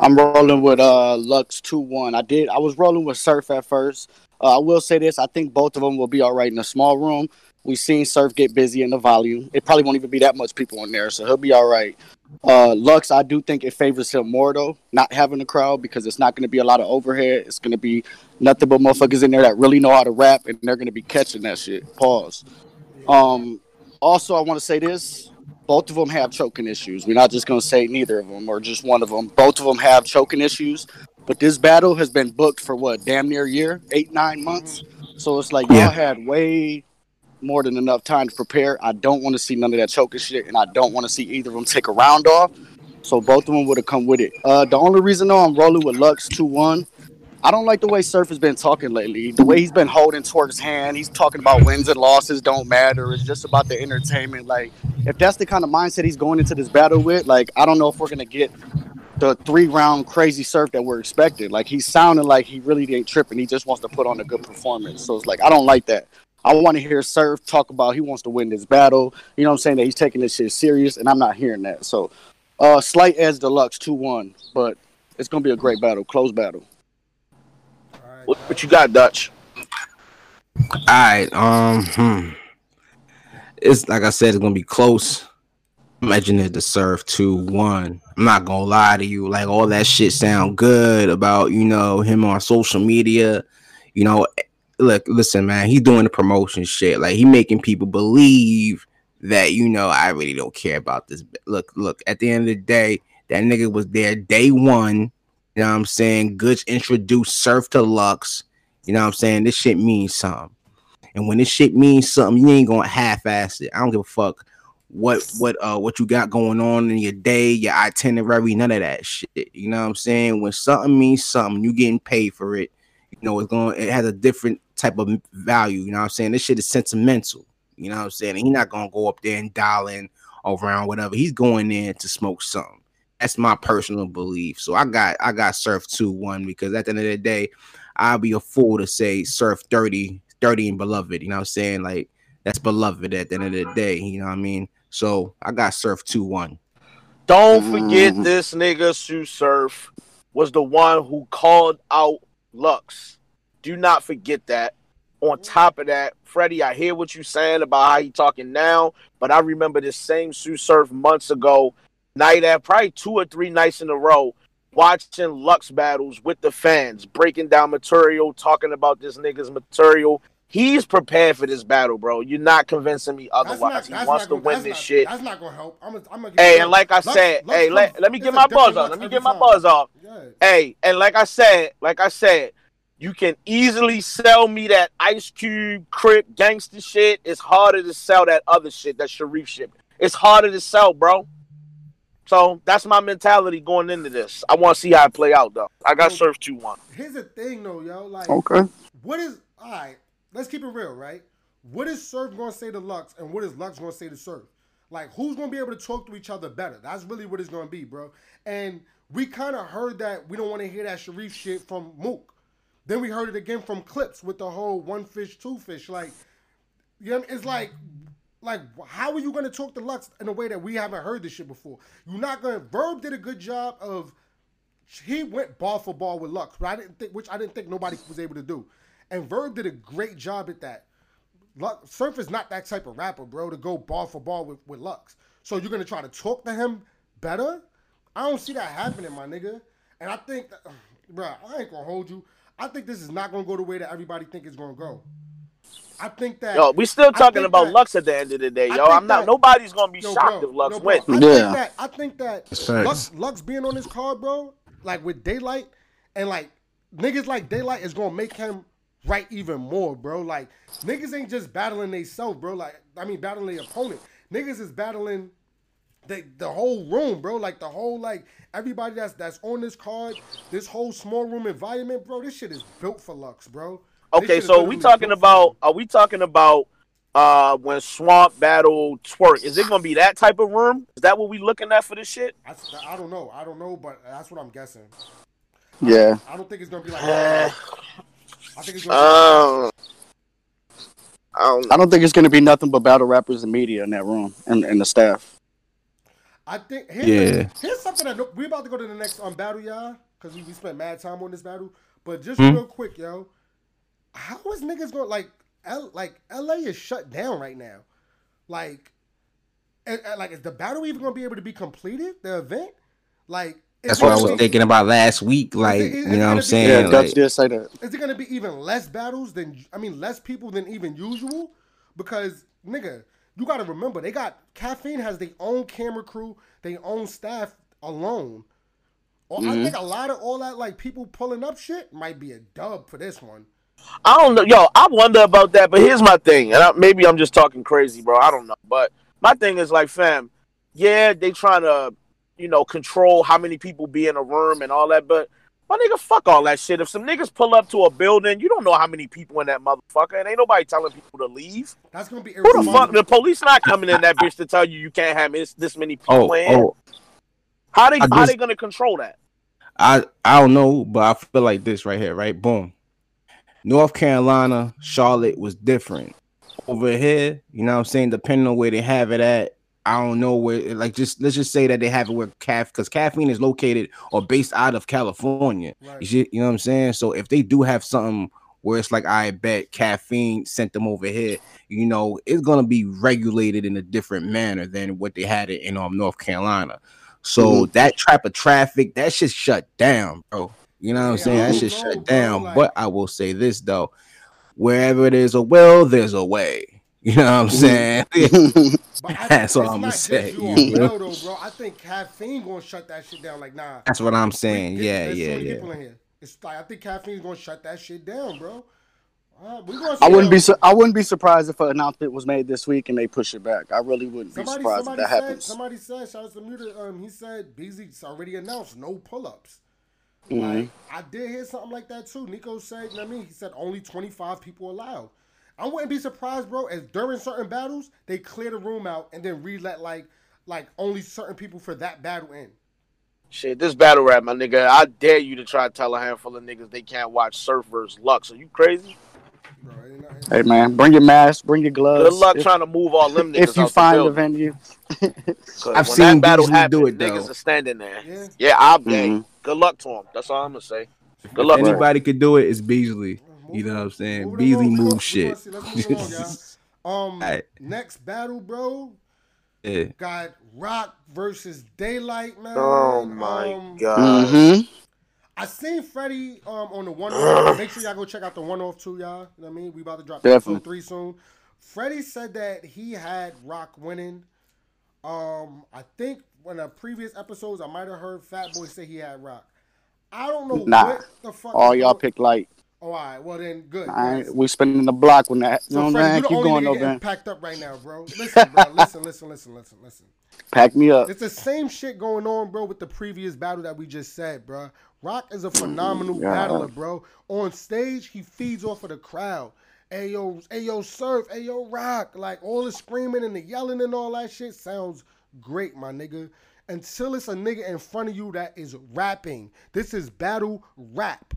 I'm rolling with uh Lux two one. I did. I was rolling with Surf at first. Uh, I will say this. I think both of them will be all right in a small room. We've seen Surf get busy in the volume. It probably won't even be that much people in there, so he'll be all right. Uh, Lux, I do think it favors him more though, not having a crowd because it's not going to be a lot of overhead. It's going to be nothing but motherfuckers in there that really know how to rap, and they're going to be catching that shit. Pause. Um, also, I want to say this: both of them have choking issues. We're not just going to say neither of them or just one of them. Both of them have choking issues. But this battle has been booked for what, damn near a year, eight nine months. So it's like Yeah. y'all had way more than enough time to prepare. I don't want to see none of that choking shit, and I don't want to see either of them take a round off. So both of them would have come with it. Uh, the only reason though I'm rolling with Lux two one. I don't like the way Surf has been talking lately. The way he's been holding Twork's hand, he's talking about wins and losses don't matter. It's just about the entertainment. Like, if that's the kind of mindset he's going into this battle with, like, I don't know if we're gonna get the three round crazy surf that we're expecting. Like, he's sounding like he really ain't tripping. He just wants to put on a good performance. So it's like, I don't like that. I want to hear Surf talk about he wants to win this battle. You know what I'm saying? That he's taking this shit serious, and I'm not hearing that. So, uh, slight edge deluxe 2 1, but it's gonna be a great battle, close battle. What, what you got, Dutch? All right. Um. Hmm. It's like I said, it's gonna be close. Imagine it to serve two one. I'm not gonna lie to you. Like all that shit sound good about you know him on social media. You know, look, listen, man. He's doing the promotion shit. Like he making people believe that you know I really don't care about this. Look, look. At the end of the day, that nigga was there day one. You know what I'm saying? Goodz introduced Surf to Lux. You know what I'm saying? This shit means something. And when this shit means something, you ain't gonna half-ass it. I don't give a fuck what what uh what you got going on in your day, your itinerary, none of that shit. You know what I'm saying? When something means something, you getting paid for it. You know, it's going it has a different type of value. You know what I'm saying? This shit is sentimental. You know what I'm saying? And he's not gonna go up there and dial in around whatever. He's going in to smoke something. That's my personal belief. So I got I got Surf 2-1 because at the end of the day, I'll be a fool to say Surf 30, 30 and beloved. You know what I'm saying? Like that's beloved at the end of the day. You know what I mean? So I got Surf 2-1. Don't forget Mhm. this nigga Tsu Surf was the one who called out Lux. Do not forget that. On top of that, Freddie, I hear what you saying about how you talking now, but I remember this same Tsu Surf months ago, night at probably two or three nights in a row, watching Lux battles with the fans, breaking down material, talking about this nigga's material. He's prepared for this battle, bro. You're not convincing me otherwise. not- he wants to gonna- win this not- shit. That's not gonna help. I'm gonna, I'm gonna Hey, and like I said, hey, let, let me get my buzz off. Let me get my buzz off. Yeah. Hey, and like I said, like I said, you can easily sell me that Ice Cube, Crip, gangster shit. It's harder to sell that other shit, that Sharif shit. It's harder to sell, bro. So that's my mentality going into this. I want to see how it play out, though. I got Surf 2 1. Here's the thing, though, yo. Like, Okay. what is all right? Let's keep it real, right? What is Surf gonna say to Lux, and what is Lux gonna say to Surf? Like, who's gonna be able to talk to each other better? That's really what it's gonna be, bro. And we kind of heard that we don't want to hear that Sharif shit from Mook. Then we heard it again from Clips with the whole one fish, two fish. Like, you know, what I mean? it's like, like, how are you gonna talk to Lux in a way that we haven't heard this shit before? You're not gonna. Verb did a good job of he went ball for ball with Lux, I didn't think, which I didn't think nobody was able to do. And Verb did a great job at that. Lux, Surf is not that type of rapper, bro, to go ball for ball with, with Lux. So you're gonna try to talk to him better? I don't see that happening, my nigga. And I think, that, bro, I ain't gonna hold you. I think this is not gonna go the way that everybody think it's gonna go. I think that Yo, we still talking about that- Lux at the end of the day, I yo. I'm not. that- Nobody's gonna be Yo, shocked bro, if Lux yo, bro, wins. I Yeah. think that I think that. Lux, Lux being on this card, bro, like with Daylyt, and like niggas like Daylyt is gonna make him right even more, bro. Like niggas ain't just battling they self, bro. Like I mean, battling their opponent. Niggas is battling the the whole room, bro. Like the whole like everybody that's that's on this card, this whole small room environment, bro. This shit is built for Lux, bro. This Okay, shit is so we talking about are we talking about uh when Swamp battle Twork? Is it gonna be that type of room? Is that what we looking at for this shit? I, I don't know. I don't know, but that's what I'm guessing. Yeah. I don't think it's gonna be like that. I think it's gonna. Um, I don't I don't think it's going to be nothing but battle rappers and media in that room and, and the staff. I think here's, Yeah. here's something that we're about to go to the next um battle, y'all, because we, we spent mad time on this battle. But just Hmm? real quick, yo, how is niggas going like L, like LA is shut down right now. Like, and, and, like is the battle even gonna be able to be completed? The event, like. That's what I was be- thinking about last week. Like, it- you know what I'm be- saying? Yeah, Like, Dutch did say that. Is it gonna be even less battles than I mean less people than even usual? Because nigga, you gotta remember they got caffeine has their own camera crew, their own staff alone. Or I mm-hmm. think a lot of all that like people pulling up shit might be a dub for this one. I don't know, yo. I wonder about that, but here's my thing, and I, maybe I'm just talking crazy, bro. I don't know, but my thing is like, fam, yeah, they trying to, you know, control how many people be in a room and all that, but my nigga, fuck all that shit. If some niggas pull up to a building, you don't know how many people in that motherfucker, and ain't nobody telling people to leave. That's gonna be Who the fuck? The police not coming in that bitch to tell you you can't have this, this many people oh, in. oh, How they I how just- they gonna control that? I I don't know, but I feel like this right here, right? Boom. North Carolina, Charlotte was different. Over here, you know what I'm saying, depending on where they have it at, I don't know where like just let's just say that they have it where caf because caffeine is located or based out of California. Right. You, see- you know what I'm saying? So if they do have something where it's like I bet caffeine sent them over here, you know, it's gonna be regulated in a different manner than what they had it in um North Carolina. So that type of traffic, that shit shut down, bro. You know what I'm Yeah, saying? I That don't shit know, shut down. like- but I will say this though, wherever there's a will, there's a way. You know what I'm saying? That's all I'ma not just say, You you on know? well, though, bro. I think caffeine gonna shut that shit down. Like, nah. That's what I'm saying. there's- Yeah, yeah, yeah. People in here. It's like I think caffeine's gonna shut that shit down, bro. Uh, we gonna I wouldn't though. be su- I wouldn't be surprised if an announcement was made this week and they push it back. I really wouldn't be surprised if somebody that said, happens. somebody said, shout out to Muta, um, he said Beasley's already announced no pull-ups. Mhm. Like, I did hear something like that too. Nico said, you know what I mean? He said only 25 people allowed. I wouldn't be surprised, bro, as during certain battles, they clear the room out and then re-let like like only certain people for that battle in. Shit, this battle rap, my nigga. I dare you to try to tell a handful of niggas they can't watch Surf versus Lux. Are you crazy? Bro, you know, Hey man, bring your mask, bring your gloves. Good luck if, trying to move all them niggas if you out find the the building. venue. 'Cause I've seen that battle Beasley do it, niggas though. are standing there. Yeah. Yeah, I'm gay. Mhm. Good luck to him. That's all I'm gonna say. Good luck. to anybody could do it, it's Beasley. You know what I'm saying? move Beasley along. Move shit. gonna see. Let's move along, y'all. Um, Alright. next battle, bro, Yeah. got Roc versus Daylyt, man. Oh my Um, god. hmm I seen Freddie um on the one off. Make sure y'all go check out the one off too, y'all. You know what I mean? We about to drop episode three soon. Freddie said that he had Roc winning. Um, I think in the previous episodes I might have heard Fat Boy say he had Roc. I don't know Nah. what the fuck. All y'all going- picked light. Oh, all right. Well then, good. Ain't, we spinning the block when that. You know So what Freddie, I'm the Keep only going nigga though, getting man. packed up right now, bro. Listen, bro. listen, listen, listen, listen, listen. Pack me up. It's the same shit going on, bro, with the previous battle that we just said, bro. Roc is a phenomenal Yeah. battler, bro. On stage, he feeds off of the crowd. Hey yo, hey yo, surf, hey yo, rock. Like all the screaming and the yelling and all that shit sounds great, my nigga. Until it's a nigga in front of you that is rapping. This is battle rap.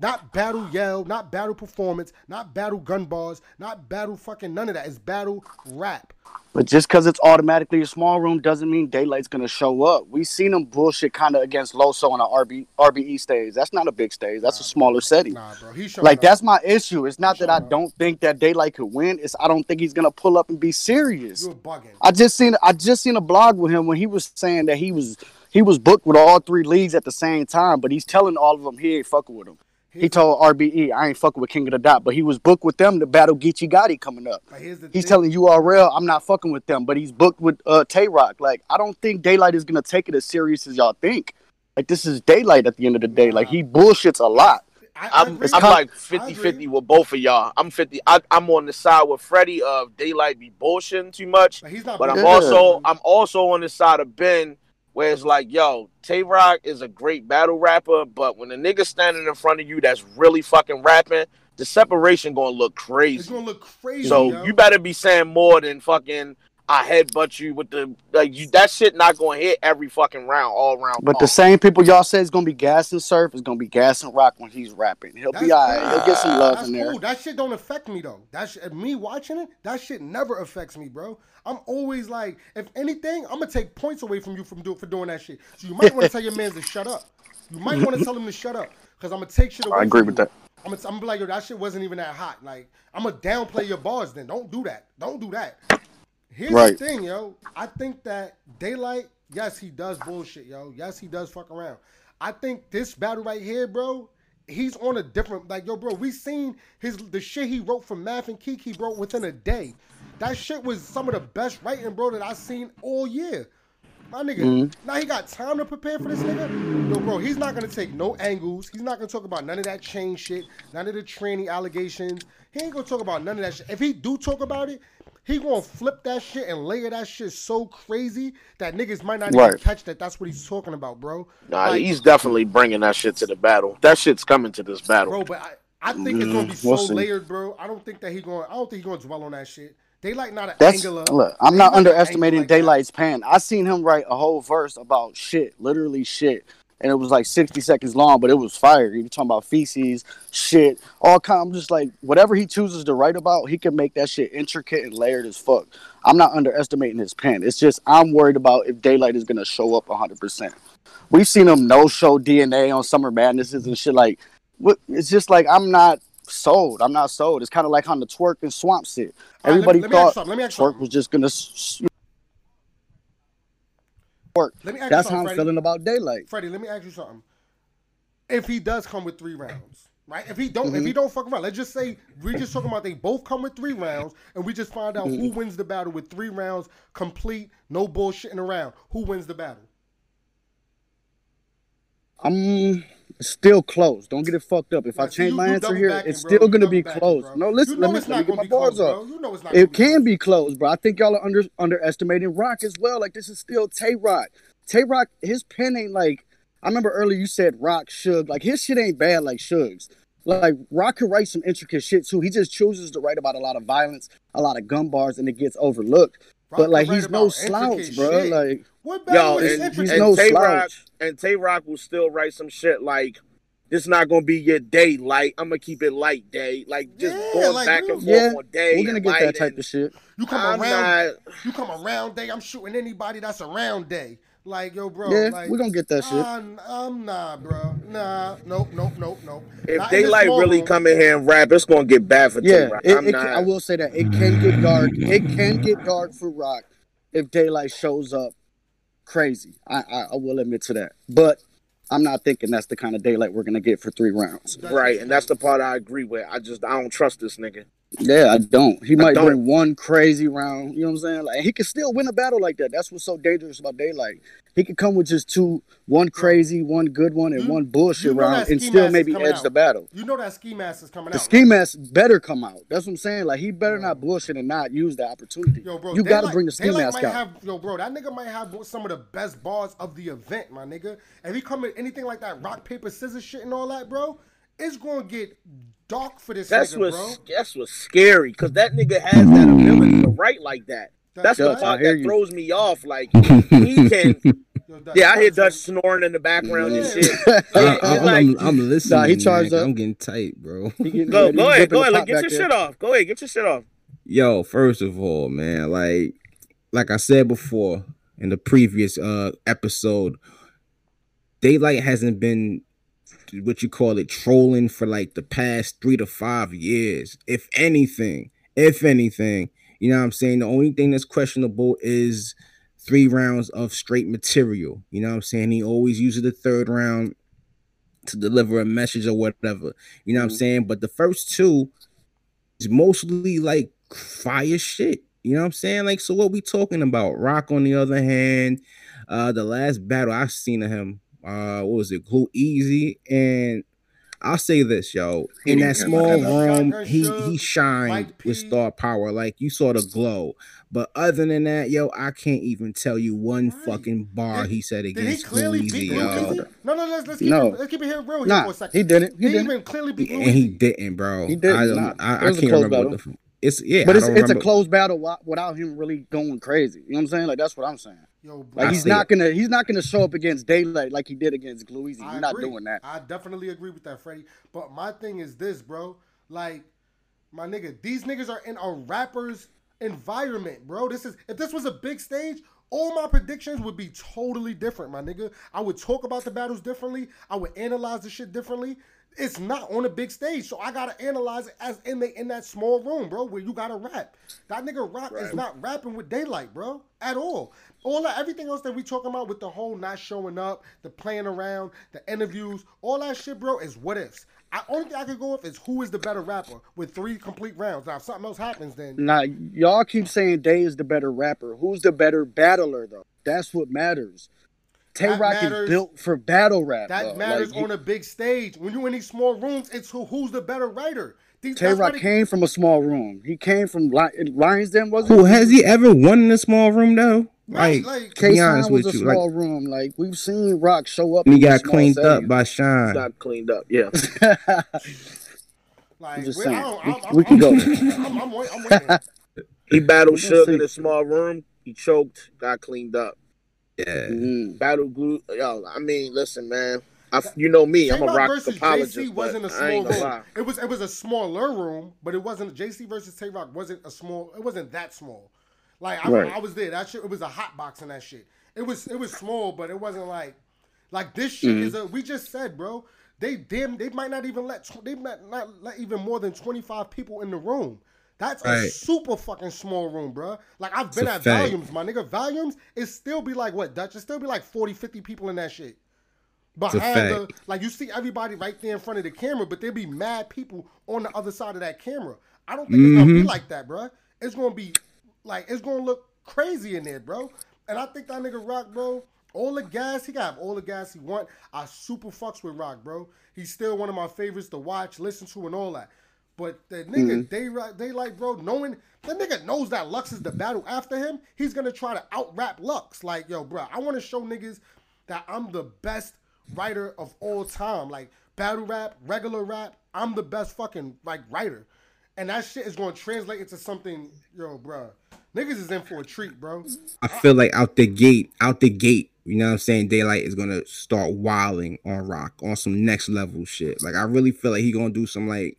Not battle yell, not battle performance, not battle gun bars, not battle fucking none of that. It's battle rap. But just because it's automatically a small room doesn't mean Daylyt's gonna show up. We seen him bullshit kind of against Loso on a RB, RBE stage. That's not a big stage. That's a smaller setting. Nah, bro. He's Like up. that's my issue. It's not that I up. don't think that Daylyt could win. It's I don't think he's gonna pull up and be serious. You're bugging. I just seen I just seen a blog with him when he was saying that he was he was booked with all three leagues at the same time, but he's telling all of them he ain't fucking with them. He told RBE I ain't fucking with King of the Dot, but he was booked with them to battle Geechi Gotti coming up. But here's the He's thing. telling URL I'm not fucking with them, but he's booked with uh Tay Roc. Like I don't think Daylyt is gonna take it as serious as y'all think. Like this is Daylyt at the end of the day. Like he bullshits a lot. I, I I'm. I'm like I 50 agree. 50 with both of y'all. I'm 50. I, I'm on the side with Freddie of Daylyt be bullshitting too much. But he's not. But I'm Yeah. also I'm also on the side of Ben, where it's like, yo, Tay Roc is a great battle rapper, but when a nigga standing in front of you that's really fucking rapping, the separation gonna look crazy. It's gonna look crazy. So yo. you better be saying more than fucking I headbutt you with the like you that shit not gonna hit every fucking round, all round. But the same people y'all say is gonna be gas and surf is gonna be gas and rock when he's rapping. He'll That's be alright. He'll get some love That's in there. cool. That shit don't affect me though. That shit, me watching it, that shit never affects me, bro. I'm always like, if anything, I'm gonna take points away from you from do, for doing that shit. So you might want to tell your man to shut up. You might want to tell him to shut up because I'm gonna take shit away. I agree from with you. that. I'm gonna, I'm gonna be like, yo, that shit wasn't even that hot. Like, I'm gonna downplay your bars. Then don't do that. Don't do that. Here's Right. the thing, yo. I think that Daylyt. Yes, he does bullshit, yo. Yes, he does fuck around. I think this battle right here, bro. He's on a different like yo, bro. We seen his the shit he wrote for Math and Kiki, bro, within a day. That shit was some of the best writing, bro, that I seen all year. My nigga, Mm-hmm. now he got time to prepare for this nigga. Yo, bro, he's not gonna take no angles. He's not gonna talk about none of that chain shit, none of the tranny allegations. He ain't gonna talk about none of that shit. If he do talk about it, he gonna flip that shit and layer that shit so crazy that niggas might not even catch that. That's what he's talking about, bro. Nah, Like, he's definitely bringing that shit to the battle. That shit's coming to this battle. bro. But I, I think it's gonna be Mm, so we'll see. layered, bro. I don't think that he going. I don't think he gonna dwell on that shit. They like not an That's angular. look. I'm They not underestimating angle like that. Daylyt's pen. I seen him write a whole verse about shit, literally shit, and it was like 60 seconds long, but it was fire. Was talking about feces, shit, all kind. I'm just like, whatever he chooses to write about, he can make that shit intricate and layered as fuck. I'm not underestimating his pen. It's just I'm worried about if Daylyt is gonna show up 100. percent We've seen him no show DNA on Summer Madnesses and shit. Like, what? It's just like I'm not sold. I'm not sold. It's kind of like on the Twork and swamp shit. All right, let me- Everybody let me thought let me Twork was just gonna work. Let me ask That's something, how I'm Freddie. feeling about Daylyt. Freddie, let me ask you something. If he does come with three rounds, right? If he don't, Mm-hmm. if he don't fuck around, let's just say we're just talking about they both come with three rounds, and we just find out Mm-hmm. who wins the battle with three rounds complete, no bullshitting around. Who wins the battle? I'm still close. Don't get it fucked up. If I change you- my you answer here, backing, it's bro. still gonna be backing, close. bro. No, listen. You know let me let me get my bars up. You know it's not It can be close, bro. I think y'all are under underestimating Roc as well. Like this is still Tay Roc. Tay Roc, his pen ain't like. I remember earlier you said Roc Suge. Like his shit ain't bad like Suge's. Like Roc can write some intricate shit too. He just chooses to write about a lot of violence, a lot of gun bars, and it gets overlooked. Roc but like he's no slouch, bro. shit. Like Yo, and, intricate? and no Tay Roc slouch. And Tay Roc will still write some shit like this not gonna be your day light. I'm gonna keep it light day. Like just Yeah, going like, back we- and forth yeah, on day. we're gonna get that type and of shit. You come I'm around, not you come around day. I'm shooting anybody that's around day. Like yo, bro. Yeah, like, we're gonna get that shit. I'm, I'm nah, bro. Nah, nope, nope, nope, nope. if Not Daylyt really room. come in here and rap, it's gonna get bad for Tay Yeah, Roc. it, it can, I will say that it can get dark. It can get dark for Roc if Daylyt shows up crazy. I, I, I will admit to that, but I'm not thinking that's the kind of Daylyt we're gonna get for three rounds. right, and that's the part I agree with. I just I don't trust this nigga. Yeah, I don't. He might don't. bring one crazy round. You know what I'm saying? Like he can still win a battle like that. That's what's so dangerous about Daylyt. He could come with just two, one crazy, one good one, and You- one bullshit you know round, and still maybe edge out. the battle. You know that ski mask is coming The out. ski mask better come out. That's what I'm saying. Like he better not bullshit and not use the opportunity. Yo, bro, you got to bring the ski mask out. Have, yo, bro, that nigga might have some of the best bars of the event, my nigga. If he come with anything like that rock paper scissors shit and all that, bro, it's gonna get dark for this That's nigga, what's bro. that's what's scary because that nigga has that ability to write like that. That's the Dutch, part that you. throws me off. Like he can. Yo, Dutch, Yeah, I hear Dutch, Dutch snoring in the background and shit. I, Yeah, I, it's like, am I'm listening. Nah, he man. charged up. I'm getting tight, bro. Getting go go ahead, go ahead. Like, get your there. shit off. Go ahead, get your shit off. Yo, first of all, man, like like I said before in the previous uh episode, Daylyt hasn't been what you call it trolling for like the past three to five years. If anything, if anything, you know what I'm saying? The only thing that's questionable is three rounds of straight material. You know what I'm saying? He always uses the third round to deliver a message or whatever. You know what I'm saying? But the first two is mostly like fire shit. You know what I'm saying? Like, so what we talking about? Roc, on the other hand, uh, the last battle I've seen of him, uh, what was it? Glue Easy, and I'll say this, yo, in that small room, he he shined with P. star power. Like you saw the glow. But other than that, yo, I can't even tell you one Right. fucking bar Did- he said Did he against Glue clearly Easy, beat Blue yo. Easy? No, no, let's, let's, keep No. it, let's keep it here real here Nah, for a second. he didn't. He He didn't. even clearly beat And he didn't, bro. He didn't, I, nah. I, It I can't close remember what the. It's yeah, But it's it's a remember- closed battle without him really going crazy. You know what I'm saying? Like that's what I'm saying. Yo, bro, Like I he's not it. gonna he's not gonna show up against Daylyt like he did against Glue Easy. I He's not doing that. I definitely agree with that, Freddie. But my thing is this, bro. Like, my nigga, these niggas are in a rapper's environment, bro. This is if this was a big stage, all my predictions would be totally different, my nigga. I would talk about the battles differently. I would analyze the shit differently. It's not on a big stage, so I gotta analyze it as in the in that small room, bro, where you gotta rap. That nigga Roc is not rapping with Daylyt, bro, at all. All that, everything else that we talking about with the whole not showing up, the playing around, the interviews, all that shit, bro, is what ifs. I only thing I could go with is who is the better rapper with three complete rounds. Now, if something else happens, then Now, y'all keep saying Day is the better rapper. Who's the better battler, though? That's what matters. Tay Roc matters- is built for battle rap. that though. matters Like, on a big stage. When you in these small rooms, it's who, who's the better writer. These, Tay Roc they- came from a small room. He came from Li- Lions Den, wasn't Who has he ever won in a small room though? Right, Like, like- to be honest was with a you, like small room. Like we've seen Roc show up. he in got small cleaned up by Shine. Got cleaned up. Yeah. Like, I'm just we- saying. I don't- We- I'm- we I'm- can go. I'm, I'm, wait- I'm waiting. He battled We Suge in a small room. He choked. Got cleaned up. Yeah. Mhm. Battle glue. Yo, I mean, listen, man. I, you know me. I'm a Tay-Roc rock apologist, JC wasn't a I small room. It was it was a smaller room, but it wasn't JC versus Tay Roc wasn't a small. It wasn't that small. Like I, Right. I was there. That shit. It was a hot box in that shit. It was it was small, but it wasn't like like this shit Mm-hmm. is a. We just said, bro. They damn. They might not even let. tw- They might not let even more than twenty five people in the room. That's a super fucking small room, bro. Like I've been at fact. volumes, my nigga. Volumes, it still be like what Dutch? It still be like 40, 50 people in that shit behind the like you see everybody right there in front of the camera, but there be mad people on the other side of that camera. I don't think it's gonna be Mhm. like that, bro. It's gonna be like it's gonna look crazy in there, bro. And I think that nigga Roc, bro, all the gas he got, all the gas he want. I super fucks with Roc, bro. He's still one of my favorites to watch, listen to, and all that. But the nigga, mm-hmm. they they like, bro, knowing the nigga knows that Lux is the battle after him, he's gonna try to out rap Lux. Like, yo, bro, I want to show niggas that I'm the best writer of all time. Like battle rap, regular rap, I'm the best fucking like writer. And that shit is gonna translate into something, yo, bro. Niggas is in for a treat, bro. I feel like out the gate, out the gate, you know what I'm saying? Daylyt is gonna start wilding on Roc on some next level shit. Like I really feel like he gonna do some like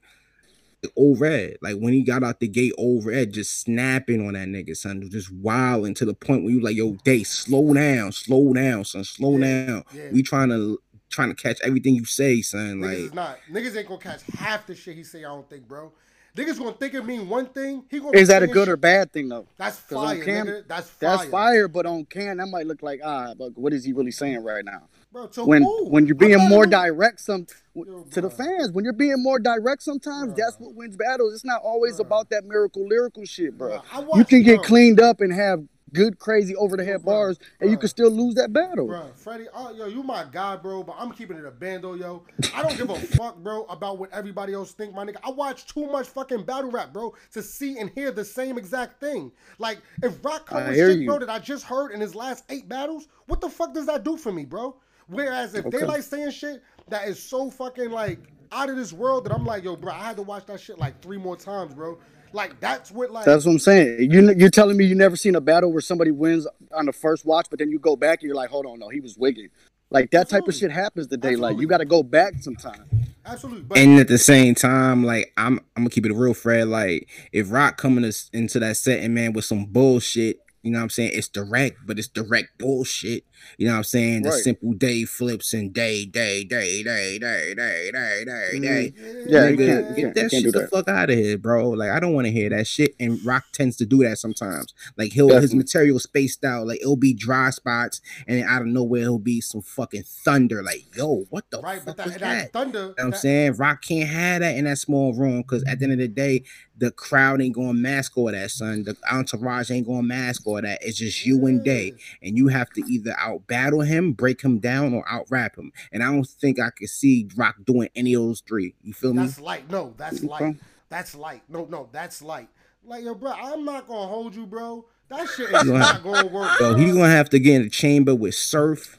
old red. Like when he got out the gate, old red just snapping on that nigga, son, just wilding to the point where you like, yo, Day, slow down, slow down, son, slow Yeah, down. yeah. We trying to trying to catch everything you say, son. Niggas Like is not. Niggas ain't gonna catch half the shit he say. I don't think, bro. Niggas gonna think it mean one thing. He gonna Is that a good shit- or bad thing though? That's fire, cam- nigga. That's fire. That's fire, but on can that might look like ah, but what is he really saying right now? bro. To When who? when you're being more direct, some Yo, to the fans, when you're being more direct, sometimes that's what wins battles. It's not always Bruh. about that miracle lyrical shit, bro. You can get bro. cleaned up and have good, crazy over the head bars, and you can still lose that battle. Bro, Freddie, oh, yo, you my guy, bro, but I'm keeping it a bando, yo. I don't give a fuck, bro, about what everybody else think, my nigga. I watch too much fucking battle rap, bro, to see and hear the same exact thing. Like, if Roc come with shit, you. bro, that I just heard in his last eight battles, what the fuck does that do for me, bro? Whereas if they like saying shit that is so fucking like out of this world that I'm like, yo, bro, I had to watch that shit like three more times, bro. Like that's what like That's what I'm saying. You you're telling me you never seen a battle where somebody wins on the first watch, but then you go back and you're like, hold on, no, he was wigging. Like that type of shit happens to Daylyt. Absolutely. You got to go back sometime. absolutely. But and at the same time, like I'm, I'm gonna keep it real, Fred. Like if Roc coming to, into that setting, man, with some bullshit, you know what I'm saying? It's direct, but it's direct bullshit. You know what I'm saying? The Right. simple day flips and day, day, day, day, day, day, day, day, mm-hmm. day. Yeah, you can't- you get that shit the that. fuck out of here, bro. Like I don't want to hear that shit. And Roc tends to do that sometimes. Like he'll his material spaced out. Like it'll be dry spots, and out of nowhere it'll be some fucking thunder. Like yo, what the right, but fuck that, was that, that? thunder You know what I'm saying? Roc can't have that in that small room because at the end of the day, the crowd ain't going to mask all that, son. The entourage ain't going to mask all that. It's just you and Day. Mm. And you have to either out battle him, break him down, or out rap him. And I don't think I could see Roc doing any of those three. You feel me? That's light. No, that's light. That's light. No, no, that's light. Like yo, bro, I'm not gonna hold you, bro. That shit is not gonna work. Bro. he's gonna have to get in the chamber with Surf,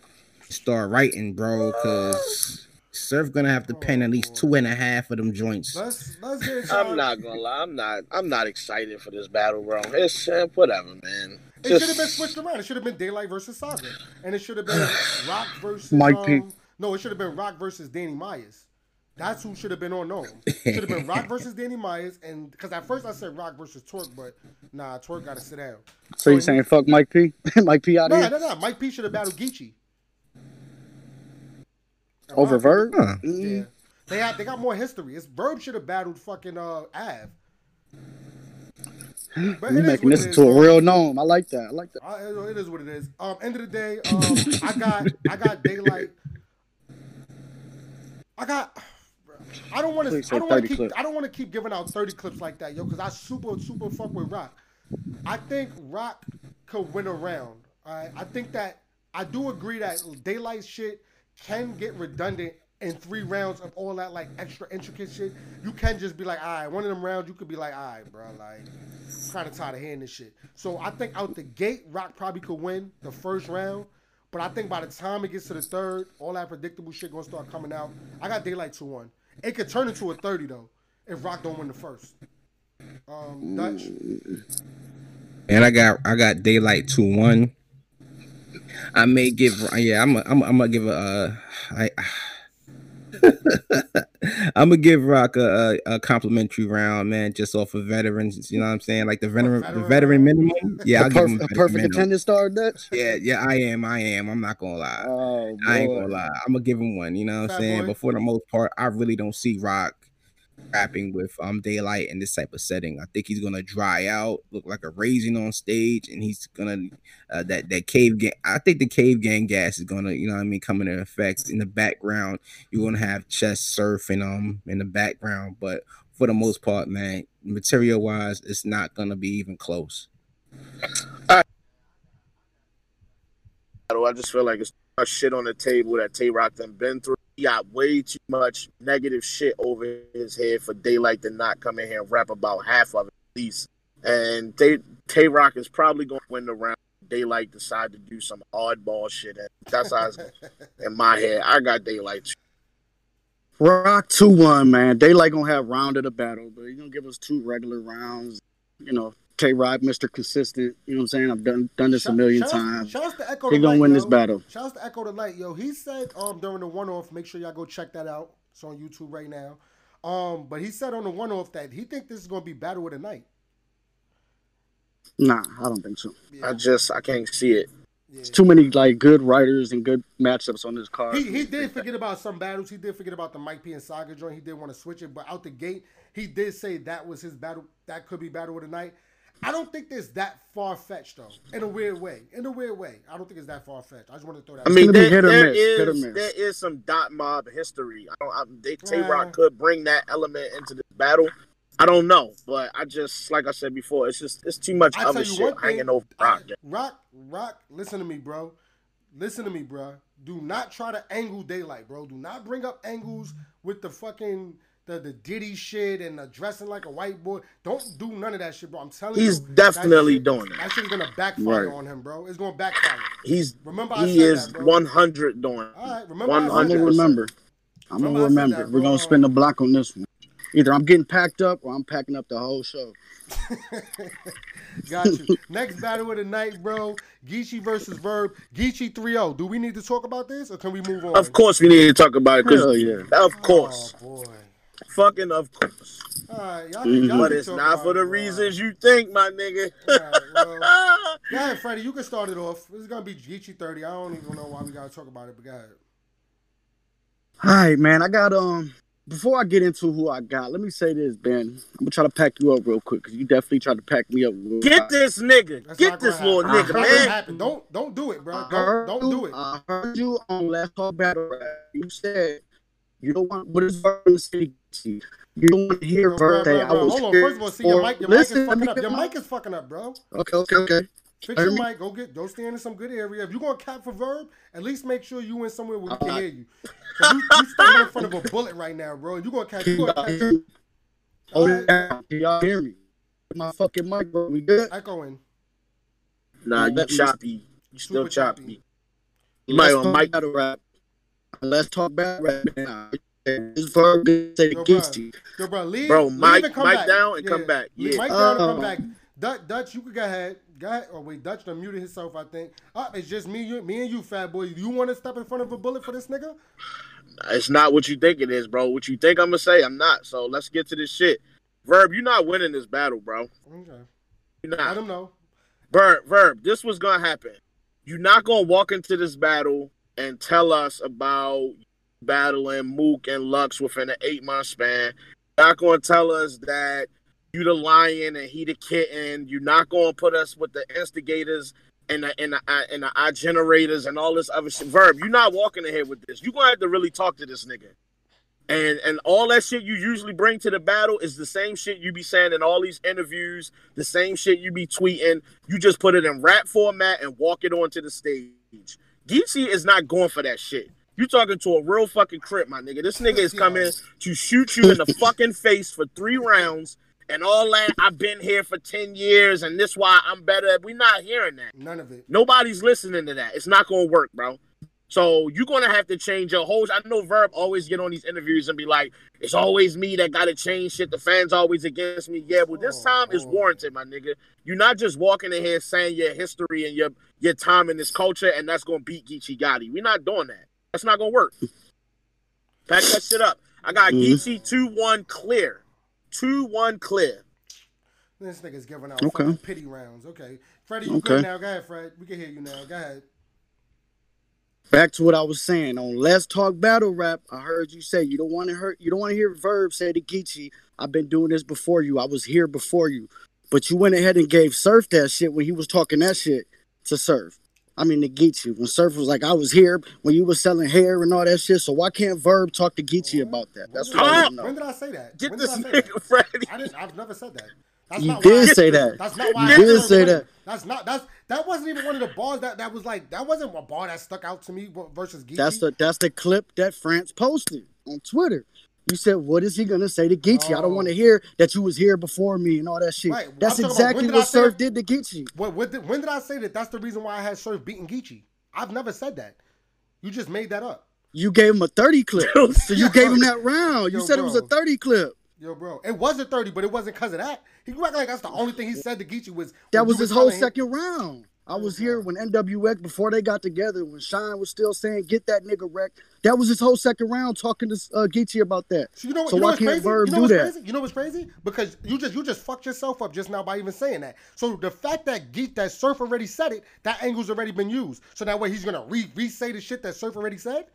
start writing, bro, because Surf gonna have to pen at least two and a half of them joints. Let's let's get. I'm not gonna lie. I'm not. I'm not excited for this battle, bro. It's uh, whatever, man. It Just- should have been switched around. It should have been Daylyt versus Saga, and it should have been Roc versus Mike um, P. No, it should have been Roc versus Danny Myers. That's who should have been on no. It should have been Roc versus Danny Myers, and because at first I said Roc versus Torque, but nah, Torque got to sit down. So you saying fuck Mike P? Mike P out Nah, here No, nah, no, nah. Mike P should have battled Geechi. Over Verb? Huh. Yeah, they have they got more history. It's Verb should have battled fucking uh Av. But You it is making this it into a real NOME. I like that. I like that. Uh, it is what it is. Um, end of the day, um, I got I got Daylyt. I got. I don't want to. I don't want to keep. clips. I don't want to keep giving out thirty clips like that, yo. Because I super super fuck with Roc. I think Roc could win around. round. Alright? I think that I do agree that Daylyt shit can get redundant in three rounds of all that like extra intricate shit. You can just be like, all right, one of them rounds, you could be like, all right, bro, like, kind of tired of hearing this shit. So I think out the gate, Roc probably could win the first round. But I think by the time it gets to the third, all that predictable shit gonna start coming out. I got Daylyt two one. It could turn into a thirty though if Roc don't win the first. Um, Dutch. And I got I got Daylyt two one. I may give yeah I'm a, I'm a, I'm gonna give a uh, I I'm gonna give Roc a, a, a complimentary round, man, just off of veterans. You know what I'm saying? Like the veteran the veteran veteran minimum. Yeah, I'll give him a perfect minimum. attendance star, Dutch. Yeah, yeah, I am. I am. I'm not gonna lie. Oh, I ain't gonna lie. I'm gonna give him one. You know what I'm saying? boy. But for the most part, I really don't see Rock rapping with um Daylyt in this type of setting. I think he's gonna dry out, look like a raisin on stage, and he's gonna uh, that that cave gang. I think the cave gang gas is gonna, you know, what I mean, come into effects in the background. You're gonna have chest surfing um in the background, but for the most part, man, material wise, it's not gonna be even close. I just feel like it's much shit on the table that Tay Roc done been through. He got way too much negative shit over his head for Daylyt to not come in here and rap about half of it at least. And Tay Tay Roc is probably going to win the round. Daylyt decide to do some oddball shit, and that's how it's in my head. I got Daylyt. Roc two one, man. Daylyt gonna have round of the battle, but he gonna give us two regular rounds. You know, Tay Roc, Mr. Consistent. You know what I'm saying? I've done done this a million Shout- times. Shouts to Echo He gonna Light, win yo. this battle. Shouts to Echo the Light, yo. He said um during the one off, make sure y'all go check that out. It's on YouTube right now. Um, but he said on the one off that he think this is gonna be battle of the night. Nah, I don't think so. I just I can't see it. Yeah. Too many like good writers and good matchups on this card. He, he did forget about some battles. He did forget about the Mike P and Saga joint. He did want to switch it, but out the gate, he did say that was his battle. That could be battle of the night. I don't think it's that far fetched though. In a weird way. In a weird way. I don't think it's that far fetched. I just want to throw that. I out mean, gonna be there, hit or there miss, hit or is miss. there is some dot mob history. I don't. I, they, Tay Yeah. Roc could bring that element into this battle. I don't know, but I just like I said before, it's just it's too much I other shit thing, hanging over Roc. I- rock, rock. Listen to me, bro. Listen to me, bro. Do not try to angle Daylyt, bro. Do not bring up angles with the fucking the the Diddy shit and the dressing like a white boy. Don't do none of that shit, bro. I'm telling you, He's that definitely shit- doing it. That shit is gonna backfire Right. on him, bro. It's gonna backfire. He's Remember, I he said is that, one hundred doing. it. All right, remember, I said I'm that. gonna remember. I'm gonna said remember. that, We're gonna spend the block on this one. Either I'm getting packed up or I'm packing up the whole show. Got you. Next battle of the night, bro. Geechi versus Verb. Geechi 3-0. Do we need to talk about this or can we move on? Of course, we need to talk about it Hell because, yeah. of course, Oh boy. Fucking of course. All right, y'all, Mhm. y'all But it's not for the bro. reasons you think, my nigga. All right, well, go ahead, Freddie. You can start it off. This is gonna be Geechi 30. I don't even know why we gotta talk about it, but go ahead. All right, man. I got um. Before I get into who I got, let me say this, Ben. I'm gonna try to pack you up real quick because you definitely tried to pack me up. real Get quick. this nigga. That's Get this gonna little happen. nigga, It's not gonna man. Don't don't do it, bro. Don't heard don't do it. I heard you on Let's Talk Battle Rap. You said you don't want what is Verb in the city. You don't want to hear Verb say I was Hold on. First of all, see your mic. Your Listen, mic is fucking up. Your mic is fucking up, bro. Okay, okay, okay. Fix your mic. Go get. Go stand in some good area. If you're gonna cap for Verb, at least make sure you in somewhere where we can hear you. You, you standing in front of a bullet right now, bro. You gonna catch. You gonna catch. hear me? Hold Alright. it down. Can y'all hear me? My fucking mic, bro. We good? Echoing. Nah, you choppy. You still choppy. choppy. You might on mic. rap. Let's talk about rap now. This Verb say Yo, against bro. you. Yo, bro, leave. Bro, leave mic- and come mic back. down and come back. Leave Yeah. Mic down and come um, back. Dutch, Dutch, you could go ahead. Go ahead. Oh wait, Dutch done muted himself. I think. Up, it's just me, you, me and you, fat boy. You want to step in front of a bullet for this nigga? It's not what you think it is, bro. What you think I'm gonna say, I'm not. So let's get to this shit. Verb, you're not winning this battle, bro. Okay. You're Let not. him know. Verb, Verb, this was gonna happen. You're not gonna walk into this battle and tell us about battling Mook and Lux within an eight month span. You're not gonna tell us that you the lion and he the kitten. You're not gonna put us with the instigators and the and the, and the eye generators and all this other shit. Verb, you're not walking in here with this. You're gonna have to really talk to this nigga. And and all that shit you usually bring to the battle is the same shit you be saying in all these interviews, the same shit you be tweeting. You just put it in rap format and walk it onto the stage. Geechi is not going for that shit. You talking to a real fucking crip, my nigga. This nigga is coming to shoot you in the fucking face for three rounds and all that. I've been here for 10 years and this why I'm better. We're not hearing that. None of it. Nobody's listening to that. It's not gonna work, bro. So you're gonna have to change your whole. I know Verb always get on these interviews and be like, "It's always me that gotta change shit. The fans always against me." Yeah, but this Oh, time is oh. warranted, my nigga. You're not just walking in here saying your history and your your time in this culture, and that's gonna beat Geechi Gotti. We're not doing that. That's not gonna work. Pack that shit up. I got Mhm. Geechi two one clear, two one clear. This nigga's giving out Okay. pity rounds. Okay, Freddie, you Okay. good now? Go ahead, Fred. We can hear you now. Go ahead. Back to what I was saying on Let's Talk Battle Rap. I heard you say you don't want to hurt. you don't want to hear Verb say to Geechi, "I've been doing this before you. I was here before you." But you went ahead and gave Surf that shit when he was talking that shit to Surf. I mean to Geechi when Surf was like, "I was here when you was selling hair and all that shit." So why can't Verb talk to Geechi uh-huh. about that? That's what I want to know. When did I say that? Get when this did I say nigga, that? Freddie. I. I've never said that. That's You did I- say that. That's not why You I did say that. That's not. That's that wasn't even one of the bars that that was like. That wasn't a bar that stuck out to me versus Geechi. That's the that's the clip that France posted on Twitter. You said, "What is he gonna say to Geechi? I don't Oh. want to hear that you was here before me and all that shit." Right. That's exactly what Surf did to Geechi. What, what did, when did I say that? That's the reason why I had Surf beating Geechi. I've never said that. You just made that up. You gave him a thirty clip, so you gave him that round. You Yo, said it was a thirty clip. Yo, bro, it wasn't thirty, but it wasn't because of that. He act like that's the only thing he said to Geechi was That was his whole him- second round. I was here when NWX before they got together. When Shine was still saying, "Get that nigga wrecked." That was his whole second round talking to uh, Geechi about that. So you know, what- so you know why what's can't crazy? Verb you know do what's that? crazy? You know what's crazy? Because you just you just fucked yourself up just now by even saying that. So the fact that Geek that Surf already said it, that angle's already been used. So that way he's gonna re re say the shit that Surf already said.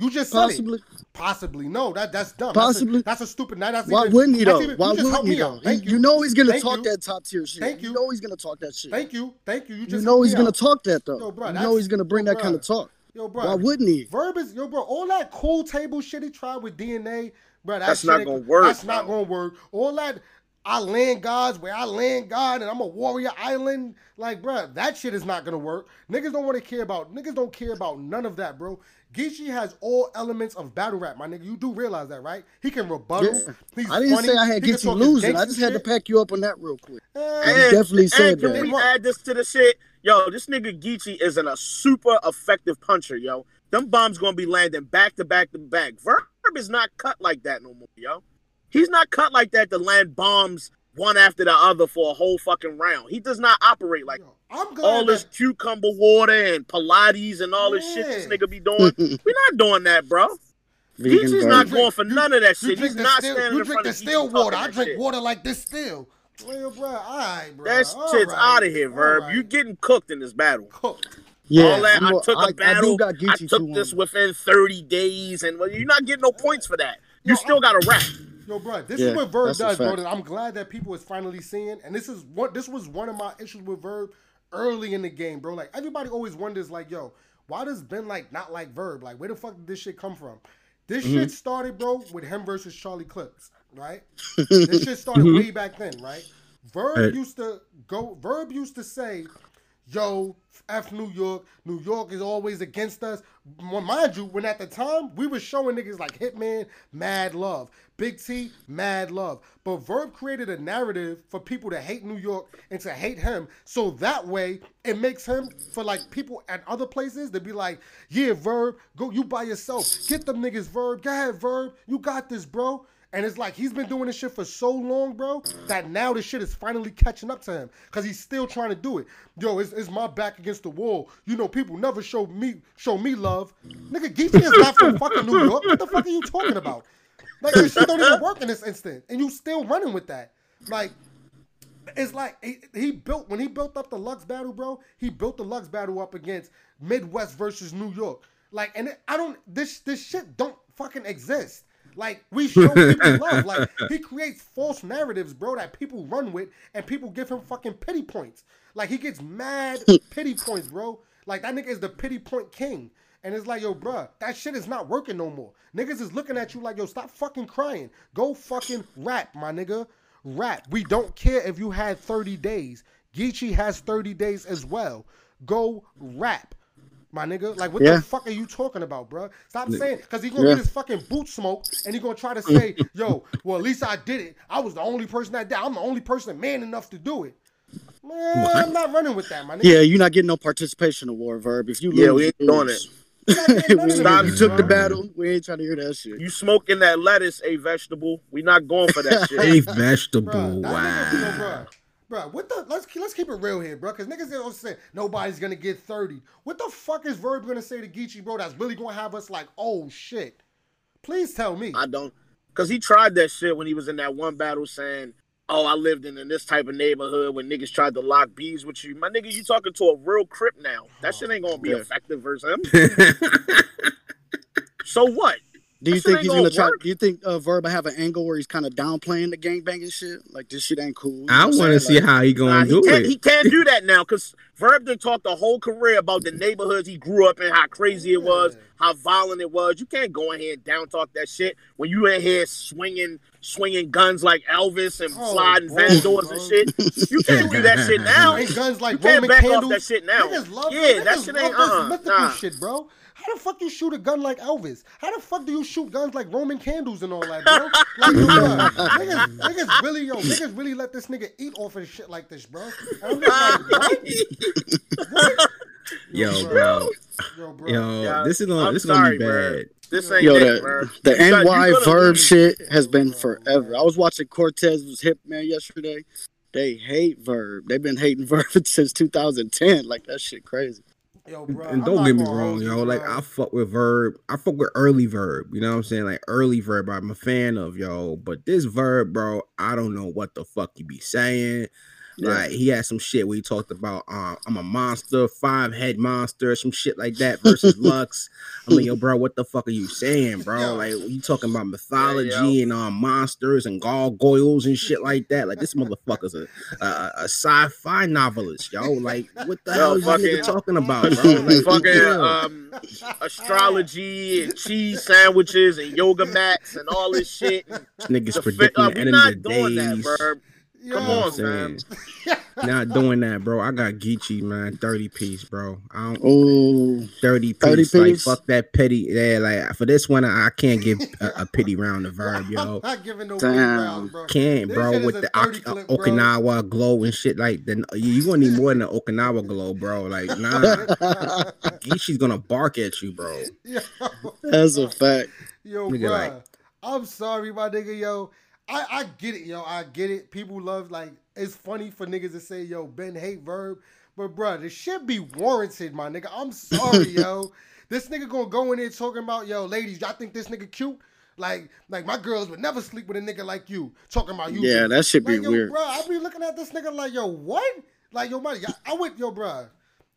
You just said Possibly. it. Possibly. No, that that's dumb. Possibly. That's a, that's a stupid. Now that's Why even, wouldn't he though? even- Why you just helped wouldn't he though? out. Thank you. know he's gonna Thank talk you. that top tier shit. Thank You you. know he's gonna talk that shit. Thank you. Thank you. You You know he's gonna out. talk that though. Yo, bro, you know he's gonna bring yo, that kind of talk. Yo, bro. Why wouldn't he? Verb is yo, bro. All that cool table shit he tried with DNA, bro. That That's shit not gonna work, That's not gonna work. All that I land gods where I land God and I'm a warrior island. Like, bro, that shit is not gonna work. Niggas don't want to care about. Niggas don't care about none of that, bro. Geechi has all elements of battle rap, my nigga. You do realize that, right? He can rebuttal. Yeah. He's I didn't funny. say I had He can Geechi losing. I gangsta just had to pack you up on that real quick. Eh, You definitely said and can that. we add this to the shit? Yo, this nigga Geechi isn't a super effective puncher, yo. Them bombs gonna be landing back to back to back. Verb is not cut like that no more, yo. He's not cut like that to land bombs one after the other for a whole fucking round. He does not operate like Yo, I'm all this that- cucumber water and Pilates and all this shit this nigga be doing. We're not doing that, bro. Vegan Geechi's not going for You- none of that shit. drink He's the not still, standing You in drink front the of Geechi still water. I drink shit. water like this still. Well, bro, all right, bro. That shit's right. out of here, Verb. All right. You getting cooked in this battle. cooked. Yeah, all that. I'm I a- took a I- I battle. do got I, took this within 30 days, and well, you're not getting no points for that. You Yo, still got to rap. Yo, bro, this Yeah, is what Verb does, bro. That I'm glad that people is finally seeing, and this is what this was one of my issues with Verb early in the game, bro. Like everybody always wonders, like, yo, why does Ben like not like Verb? Like, where the fuck did this shit come from? This Mm-hmm. shit started, bro, with him versus Charlie Clips, right? this shit started way back then, right? Verb Mm-hmm. Right. used to go. Verb used to say, "Yo, f New York. New York is always against us." Mind you, when at the time we were showing niggas like Hitman, Mad Love, Big T, Mad Love, but Verb created a narrative for people to hate New York and to hate him, so that way it makes him for like people at other places to be like, "Yeah, Verb, go you by yourself. Get them niggas, Verb. Go ahead, Verb. You got this, bro." And it's like he's been doing this shit for so long, bro, that now this shit is finally catching up to him. Cause he's still trying to do it. Yo, it's, it's my back against the wall. You know, people never show me show me love. Nigga, Geechi is not from fucking New York. What the fuck are you talking about? Like this shit don't even work in this instant. And you still running with that. Like, it's like he, he built when he built up the Lux battle, bro. He built the Lux battle up against Midwest versus New York. Like, and it, I don't this this shit don't fucking exist. Like we show people love. Like he creates false narratives, bro, that people run with, and people give him fucking pity points. Like he gets mad pity points, bro. Like that nigga is the pity point king. And it's like, yo, bruh, that shit is not working no more. Niggas is looking at you like, yo, stop fucking crying. Go fucking rap, my nigga. Rap. We don't care if you had 30 days. Geechi has 30 days as well. Go rap. My nigga, like what Yeah. the fuck are you talking about, bruh? Stop saying because he's gonna Yeah. get his fucking boot smoked and he's gonna try to say, yo, well at least I did it. I was the only person that did. I'm the only person man enough to do it. Man, I'm not running with that, my nigga. Yeah, you're not getting no participation award, Verb. If you lose, Yeah, we ain't doing lose. You're not getting none of we, this, you took the battle. We ain't trying to hear that shit. You smoking that lettuce, a vegetable. We not going for that shit. A vegetable. Bruh, that nigga, you know, Bruh, what the? Let's let's keep it real here, bro. Because niggas don't say nobody's gonna get thirty. What the fuck is Verb gonna say to Geechi, bro? That's really gonna have us like, oh shit. Please tell me. I don't, cause he tried that shit when he was in that one battle saying, "Oh, I lived in, in this type of neighborhood when niggas tried to lock bees with you." My nigga, you talking to a real crip now? That oh, shit ain't gonna be Yeah. effective versus him. So what? Do you That think he's gonna gonna try? Do you think uh, Verb will have an angle where he's kind of downplaying the gangbanging shit? Like this shit ain't cool. You I want to see Like, how he gonna Nah, do can't. it. He can't do that now because Verb done talked the whole career about the neighborhoods he grew up in, how crazy it was, how violent it was. You can't go in here and down talk that shit when you in here swinging, swinging guns like Elvis and Oh, sliding bro, van doors bro. and shit. You can't do that shit now. Ain't guns like You can't Roman back candles. off that shit now. Love, yeah, niggas that shit ain't love uh, this mythical nah. shit, bro. How the fuck you shoot a gun like Elvis? How the fuck do you shoot guns like Roman candles and all that, bro? Like, yo, bro, niggas, niggas really, yo, niggas really let this nigga eat off of shit like this, bro. And I'm just like, what? What? Yo, bro. Yo, bro. Yo, Yeah, this is gonna I'm this is gonna sorry, be bro. bad. This ain't Yo, it, the, bro. the You NY Verb lose. shit has been forever. I was watching Cortez was hip man yesterday. They hate Verb. They've been hating Verb since 2010. Like that shit crazy. Yo, bro. And don't get me wrong, yo. you, Like. I fuck with verb. I fuck with early verb. You know what I'm saying? Like early verb. I'm a fan of yo. But this verb, bro, I don't know what the fuck you be saying. Yeah. Like he had some shit where he talked about um, I'm a monster, five head monster, some shit like that versus Lux. I'm like, yo, bro, what the fuck are you saying, bro? Yo. Like you talking about mythology yo. and um monsters and gargoyles and shit like that. Like this motherfucker's a a, a sci-fi novelist, yo. Like what the Yo, hell is this nigga talking about, bro? Like fucking yeah. um, astrology and cheese sandwiches and yoga mats and all this shit. Niggas the fi- predicting uh, the end of the doing that, days. Yo, Come on, man. Not doing that, bro. I got Geechi, man. 30 piece, bro. I don't Oh, 30 piece. 30 Like fuck that petty. Yeah, like for this one, I, I can't give a, a pity round of verb, I'm yo. not giving no Damn. big rounds, bro. Can't, This bro, shit with the 30 Ok- clip, bro. Okinawa glow and shit like that. You, you gonna need more than the Okinawa glow, bro. Like, nah. Geechi's gonna bark at you, bro. Yo, that's a fact. yo, Nigga, bruh. like- I'm sorry, my nigga, yo. I, I get it, yo. I get it. People love like it's funny for niggas to say, yo, Ben hate verb. But bruh, this shit be warranted, my nigga. I'm sorry, yo. This nigga gonna go in there talking about, yo, ladies, y'all think this nigga cute? Like, like my girls would never sleep with a nigga like you. Talking about you. Yeah, that should be yo, weird. Bro, I be looking at this nigga like, yo, what? Like, yo, money. I went, yo, bro.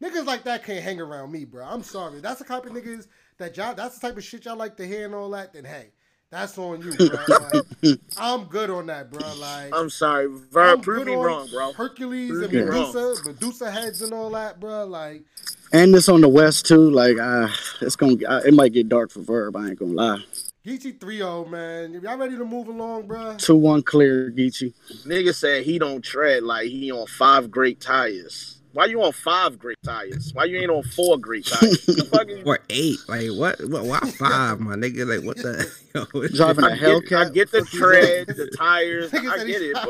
Niggas like that can't hang around me, bro. I'm sorry. That's the type of niggas that y'all. That's the type of shit y'all like to hear and all that. Then hey, that's on you, bro. Like, I'm good on that, bro. Like, I'm sorry, Verb. I'm Prove good me wrong, bro. Hercules Prove and me Medusa, Medusa heads and all that, bro. Like, And this on the West too. Like, uh, it's gonna. Uh, it might get dark for Verb. I ain't gonna lie. Geechi 3-0, man. Y'all ready to move along, bro? Two one clear, Geechi. Nigga said he don't tread like he on five great tires. Why you on five great tires? Why you ain't on four great tires? the fuck is Or eight. Like what? What? Why five, my nigga? Like what the? Yo, what- Driving a I get, I get the tread, the tires. Nigga I said get he's it, a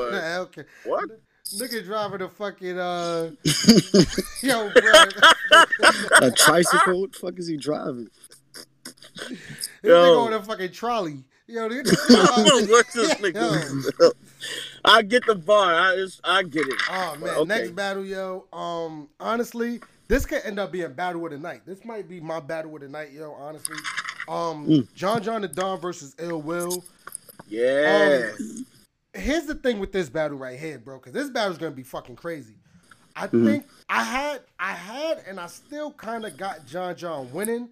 but what? Nigga driving a fucking uh, yo, bro. a tricycle. What the fuck is he driving? This Yo. nigga on a fucking trolley. Yo, just like- What this nigga? I get the bar. I, it's, I get it. Oh man, Okay. next battle, yo. Um, honestly, this could end up being battle of the night. This might be my battle of the night, yo. Honestly, um, Mm. John John the Don versus Ill Will. Yeah. Um, Here's the thing with this battle right here, bro, because this battle's gonna be fucking crazy. I Mm-hmm. think I had, I had, and I still kind of got John John winning,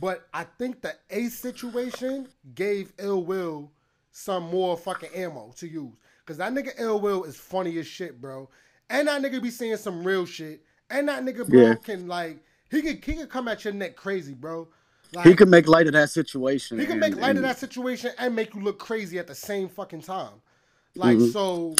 but I think the Ace situation gave Ill Will some more fucking ammo to use. Cause that nigga Ill Will is funny as shit, bro. And that nigga be saying some real shit. And that nigga, bro, Yeah. can like he could he could come at your neck crazy, bro. Like, He can make light of that situation. he can and- make light of that situation and make you look crazy at the same fucking time. Like mm-hmm. so,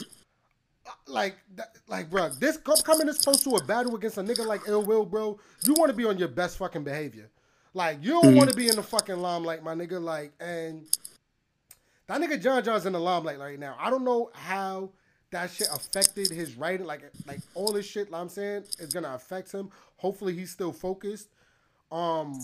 uh, like that, like bro, this coming this close to a battle against a nigga like Ill Will, bro. You want to be on your best fucking behavior. Like you don't want to be in the fucking limelight, my nigga. Like and that nigga John John's in the limelight right now. I don't know how that shit affected his writing. Like like all this shit. Like I'm saying is gonna affect him. Hopefully he's still focused. Um,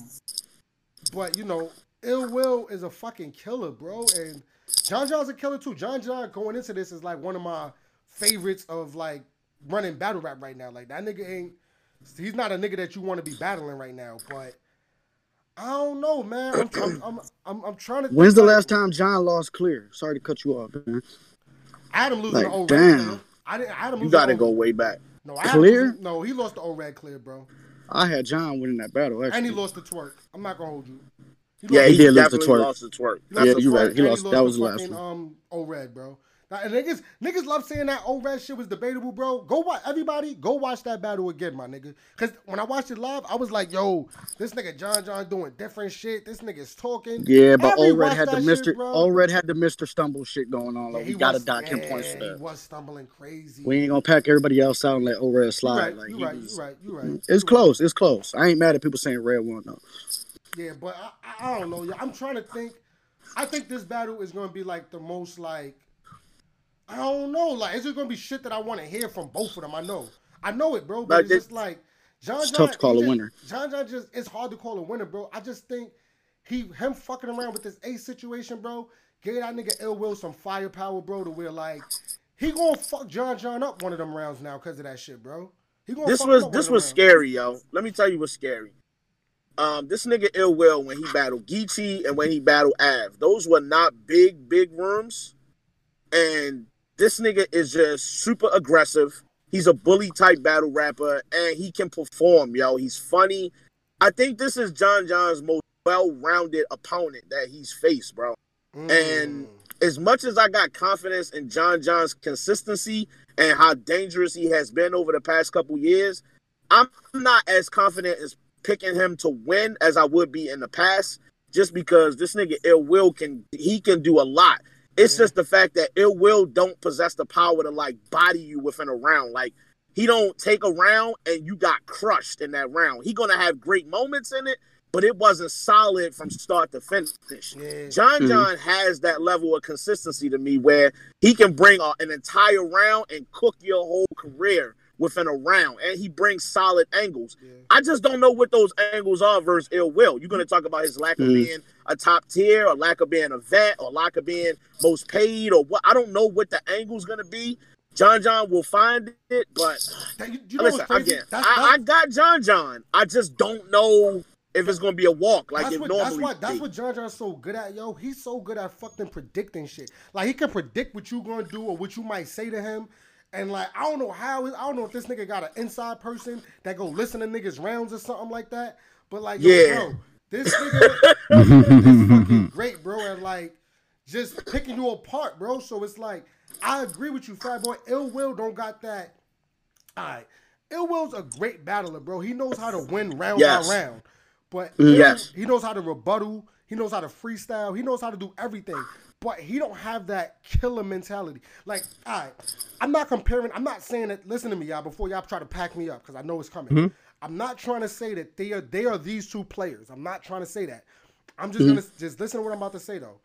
but you know, Ill Will is a fucking killer, bro, and John John's a killer too. John John going into this is like one of my favorites of like running battle rap right now. Like that nigga ain't. He's not a nigga that you want to be battling right now, but. I don't know, man. I'm, I'm, I'm, I'm, I'm trying to. think, When's the last time John lost clear? Sorry to cut you off, man. I had him losing Like, the old damn. red clear. I didn't. I had him You got to go way back. No, I Clear? losing- No, he lost the old red clear, bro, I had John winning that battle. Actually. and he lost the Twork. I'm not gonna hold you. He Yeah, he, He did lose the Twork. lost the Twork. He Yeah, you twerk right. He and lost- that was the last fucking, one. Um, old red, bro. Now, niggas, niggas love saying that old red shit was debatable, bro. Go watch everybody. Go watch that battle again, my nigga. Cause when I watched it live, I was like, yo, this nigga John John doing different shit. This nigga's talking. Yeah, but Old Red had the Mister. Old Red had the Mister Stumble shit going on. Like Yeah, we gotta was- dock him yeah, points He was stumbling crazy. We ain't gonna pack everybody else out and let Old Red you slide. right, like you right, was- you right, you right. It's close. It's close. I ain't mad at people saying Red won though. Yeah, but I, I, I don't know. I'm trying to think. I think this battle is going to be like the most like. I don't know. Like, it's just going to be shit that I want to hear from both of them. I know. I know it, bro. But Like it's just like John. It's John, tough to call a just- winner. John John just it's hard to call a winner, bro. I just think he him fucking around with this ace situation, bro. Gave that nigga Ill Will some firepower, bro. To where like he gonna fuck John John up one of them rounds now because of that shit, bro. He gonna This was this was rounds. scary, yo. Let me tell you what's scary. Um, this nigga Ill Will when he battled Geechi and when he battled Av, those were not big, big rooms. And this nigga is just super aggressive. He's a bully type battle rapper and he can perform, yo. He's funny. I think this is John John's most well-rounded opponent that he's faced, bro. Mm. And as much as I got confidence in John John's consistency and how dangerous he has been over the past couple years, I'm not as confident as picking him to win as I would be in the past. Just because this nigga Ill Will can he can do a lot. It's Yeah. just the fact that Ill Will don't possess the power to like body you within a round. Like he don't take a round and you got crushed in that round. He gonna have great moments in it, but it wasn't solid from start to finish. Yeah. John Mhm. John has that level of consistency to me where he can bring a, an entire round and cook your whole career within a round, and he brings solid angles. Yeah. I just don't know what those angles are versus Ill Will. You're going to talk about his lack of Mhm. being a top tier, or lack of being a vet, or lack of being most paid, or what? I don't know what the angle's going to be. John John will find it, but you, you know listen, again, That's- I, I got John John. I just don't know if it's going to be a walk like that's it what, normally that's what that's what John John's so good at, yo. He's so good at fucking predicting shit. Like he can predict what you're gonna do or what you might say to him. And like I don't know how I don't know if this nigga got an inside person that go listen to niggas rounds or something like that. But like yo, Yeah. bro, this nigga is fucking great, bro, and like just picking you apart, bro. So it's like I agree with you, fat boy. Ill Will don't got that. All right, Ill Will's a great battler, bro. He knows how to win round Yes. by round. But. Ill- Yes. he knows how to rebuttal. He knows how to freestyle. He knows how to do everything. But he don't have that killer mentality. Like, all right, I'm not comparing. I'm not saying that. Listen to me, y'all. Before y'all try to pack me up, because I know it's coming. Mm-hmm. I'm not trying to say that they are they are these two players. I'm not trying to say that. I'm just mm-hmm. gonna just listen to what I'm about to say though.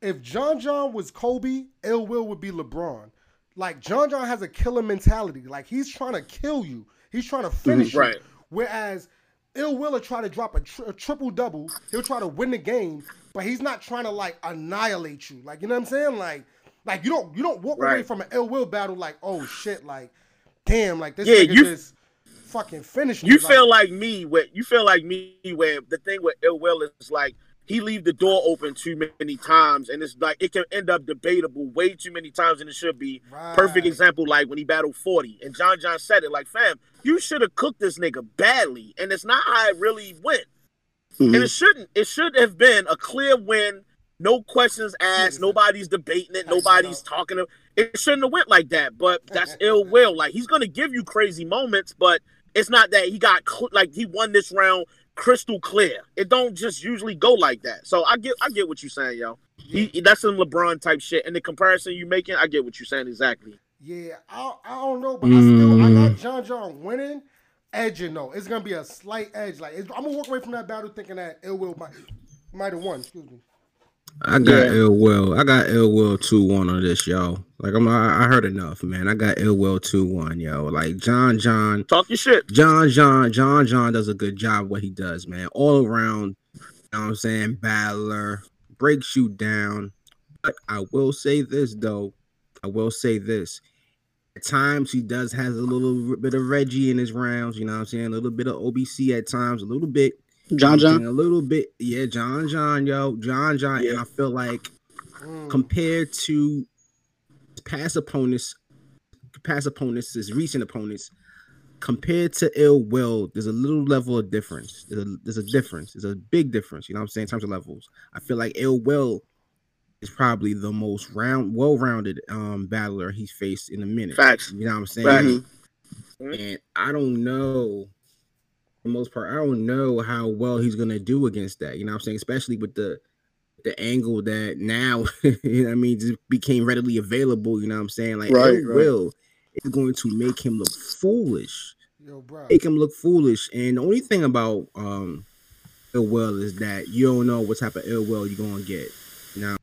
If John John was Kobe, Ill Will would be LeBron. Like John John has a killer mentality. Like he's trying to kill you. He's trying to mm-hmm. finish you. Right. Whereas Ill Will will try to drop a, tri- a triple double. He'll try to win the game, but he's not trying to like annihilate you. Like you know what I'm saying? Like like you don't you don't walk away from an ill will battle like oh shit like damn like this Yeah, nigga you- just fucking finished me. You feel like me where you feel like me where the thing with Ill Will is like he leave the door open too many times and it's like it can end up debatable way too many times than it should be. Perfect example like when he battled 40 and John John said it like fam, you should have cooked this nigga badly and it's not how it really went. Mhm. And it shouldn't. It should have been a clear win. No questions asked. Nobody's debating it. Nobody's talking. To, it shouldn't have went like that. But that's ill will. Like he's gonna give you crazy moments, but it's not that he got cl- like he won this round crystal clear. It don't just usually go like that. So I get I get what you're saying, yo. He, that's some LeBron type shit. And the comparison you're making, I get what you're saying exactly. Yeah, I, I don't know, but I still I Mm. got John John winning, edging though. It's gonna be a slight edge. Like it's, I'm gonna walk away from that battle thinking that Ill Will might might have won. Excuse me. I got Yeah. ill will. I got ill will two one on this, yo. Like I'm, I I heard enough, man. I got ill will two one, yo. Like John John, Talk your shit. John John, John John does a good job what he does, man. All around, you know what I'm saying, battler, breaks you down. But I will say this though, I will say this. At times he does has a little bit of Reggie in his rounds, you know what I'm saying? A little bit of OBC at times, a little bit. John John. A little bit, yeah, John John, yo, John John, and I feel like Mm. compared to past opponents, past opponents, his recent opponents, compared to Ill Will, there's a little level of difference. There's a, there's a difference. There's a big difference. You know what I'm saying in terms of levels. I feel like Ill Will is probably the most round, well-rounded um battler he's faced in a minute. Facts. You know what I'm saying? Facts. And I don't know. For the most part, I don't know how well he's gonna do against that. You know what I'm saying? Especially with the the angle that now, you know what I mean, just became readily available. You know what I'm saying? Like Right, Ill right. Will is going to make him look foolish. Yo, bro. Make him look foolish. And the only thing about um ill will is that you don't know what type of ill will you're gonna get. You know?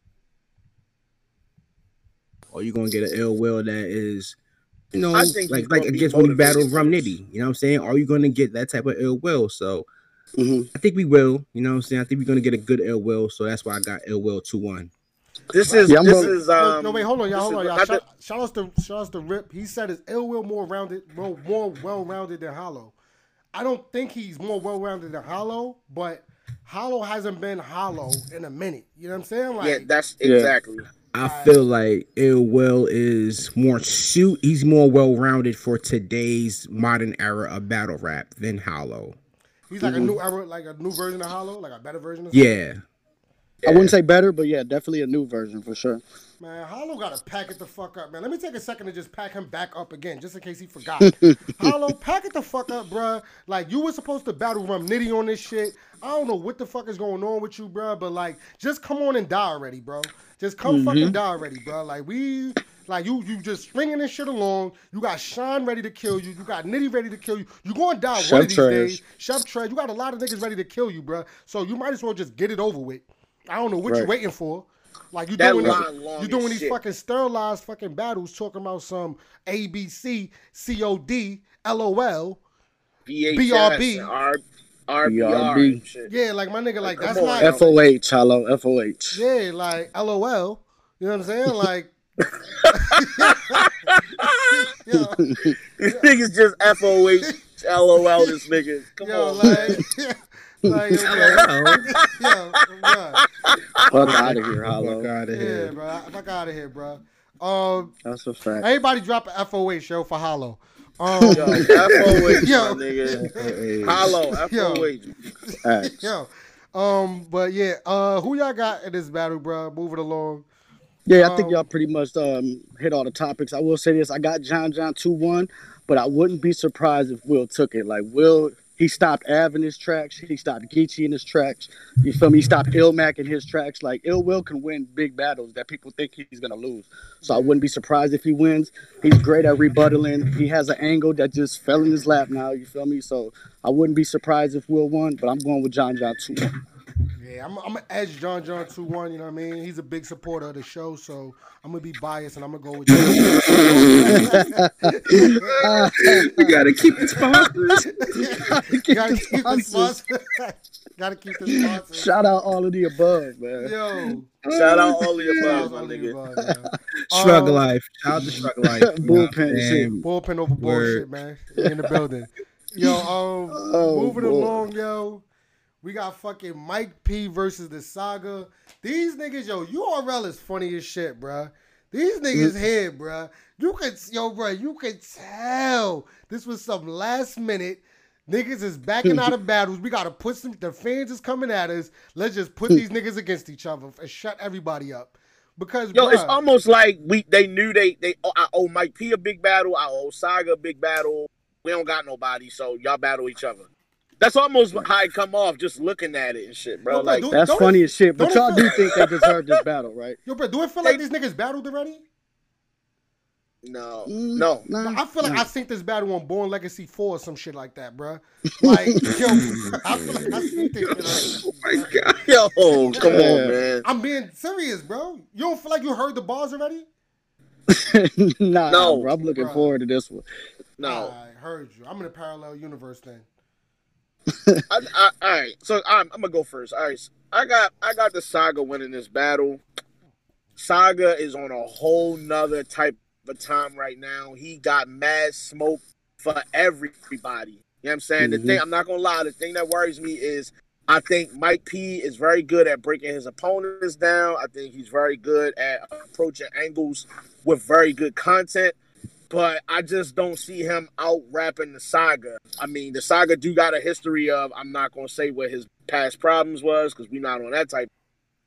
Or you're gonna get an ill will that is you know, I think like like against when he battle battled for Rum. Nitty. You know what I'm saying? Are you gonna get that type of ill will? So hmm I think we will. You know what I'm saying? I think we're gonna get a good ill will. So that's why I got ill will two one. This is Yeah, this gonna- is No, um. no, wait, hold on, y'all, hold on, y'all. not Shout, the- shout outs to shout outs to Rip. He said his ill will more rounded, more, more well rounded than Hollow. I don't think he's more well rounded than Hollow, but Hollow hasn't been Hollow in a minute. You know what I'm saying? Like, yeah, that's Yeah. Exactly. I feel like ill will is more suit. He's more well rounded for today's modern era of battle rap than Hollow. he's like a new era, like a new version of Hollow, like a better version. Of Yeah, I wouldn't say better, but yeah, definitely a new version for sure. Man, Hollow gotta pack it the fuck up, man. Let me take a second to just pack him back up again, just in case he forgot. Hollow, pack it the fuck up, bruh. Like you were supposed to battle Rum Nitty on this shit. I don't know what the fuck is going on with you, bruh, but like, just come on and die already, bro. Just come mm-hmm. fucking die already, bro. Like we, like you, you just stringing this shit along. You got Sean ready to kill you. You got Nitty ready to kill you. You going to die one Chef of these Trash. days. Chef Tread, you got a lot of niggas ready to kill you, bruh. So you might as well just get it over with. I don't know what you're waiting for. Like you That doing line these, you doing these shit. fucking sterilized fucking battles, talking about some ABC, COD, LOL. VHS, BRB. R, RBR, BRB. and shit. Yeah, like my nigga, like Come that's not. FOH, hello, FOH. Yeah, like LOL. You know what I'm saying? Like. yo, These niggas just FOH, LOL. This nigga. Come yo, on. like, like, yo, Hello. yo, bruh. Fuck out of here, Fuck out of yeah, here. bro, fuck out of here, bro. Um, That's a fact. everybody drop a FOH show for Hollow. Um, Yo, FOH, Yo. my nigga. Hey, Hollow, Yo. FOH. Facts. Yo, um, but yeah, uh, who y'all got in this battle, bro? Moving along. Yeah, I think Um, y'all pretty much um, hit all the topics. I will say this: I got John John two one, but I wouldn't be surprised if Will took it. Like Will, he stopped Av in his tracks, he stopped Geechi in his tracks. You feel me? He stopped Ilmac in his tracks. Like Ill Will can win big battles that people think he's gonna lose. So I wouldn't be surprised if he wins. He's great at rebuttaling. He has an angle that just fell in his lap now. You feel me? So I wouldn't be surprised if Will won, but I'm going with John John two one. Yeah, Yeah, I'm, I'm gonna edge John John two one. You know what I mean? He's a big supporter of the show, so I'm gonna be biased and I'm gonna go with you. you gotta keep it sponsors. gotta keep the sponsor. gotta keep the sponsor. Shout out all of the above, man. Yo, Shout out all of your shout above, my the nigga. above, man. Shrug Um, life. Shout out to Shrug life. Bullpen shit. Bullpen over bullshit, man. In the building. Yo, um, Oh, moving boy. along, yo. We got fucking Mike P versus the Saga. These niggas, yo, URL is funny as shit, bruh. These niggas mm. here, bruh. You could, yo, bruh, you could tell this was some last minute. Niggas is backing out of battles. We gotta put some. The fans is coming at us. Let's just put hmm. these niggas against each other and shut everybody up. Because Yo, it's almost like we they knew they they oh, I owe Mike P a big battle, I owe Saga a big battle. We don't got nobody, so y'all battle each other. That's almost how it come off just looking at it and shit, bro. Yo, bro, Like do- That's funny as shit. But y'all it do think they deserve this battle, right? yo, bro, do it feel like these niggas battled already? no, Mm, no. nah. I feel like I synced this battle on Born Legacy 4 or some shit like that, bruh. Like, yo, I feel like I synced this shit. Oh my god. Yo, come on, man. I'm being serious, bro. You don't feel like you heard the bars already? nah, No. bro, I'm looking Bruh. forward to this one. No. I heard you. I'm in a parallel universe then. I, I, all right, so I'm, I'm gonna go first. All right, so I got I got the Saga winning this battle. Saga is on a whole nother type of time right now. He got mad smoke for everybody. You know what I'm saying? The Mhm. thing I'm not gonna lie, the thing that worries me is I think Mike P is very good at breaking his opponents down. I think he's very good at approaching angles with very good content. But I just don't see him out rapping the saga. I mean, the saga do got a history of. I'm not gonna say what his past problems was because we're not on that type.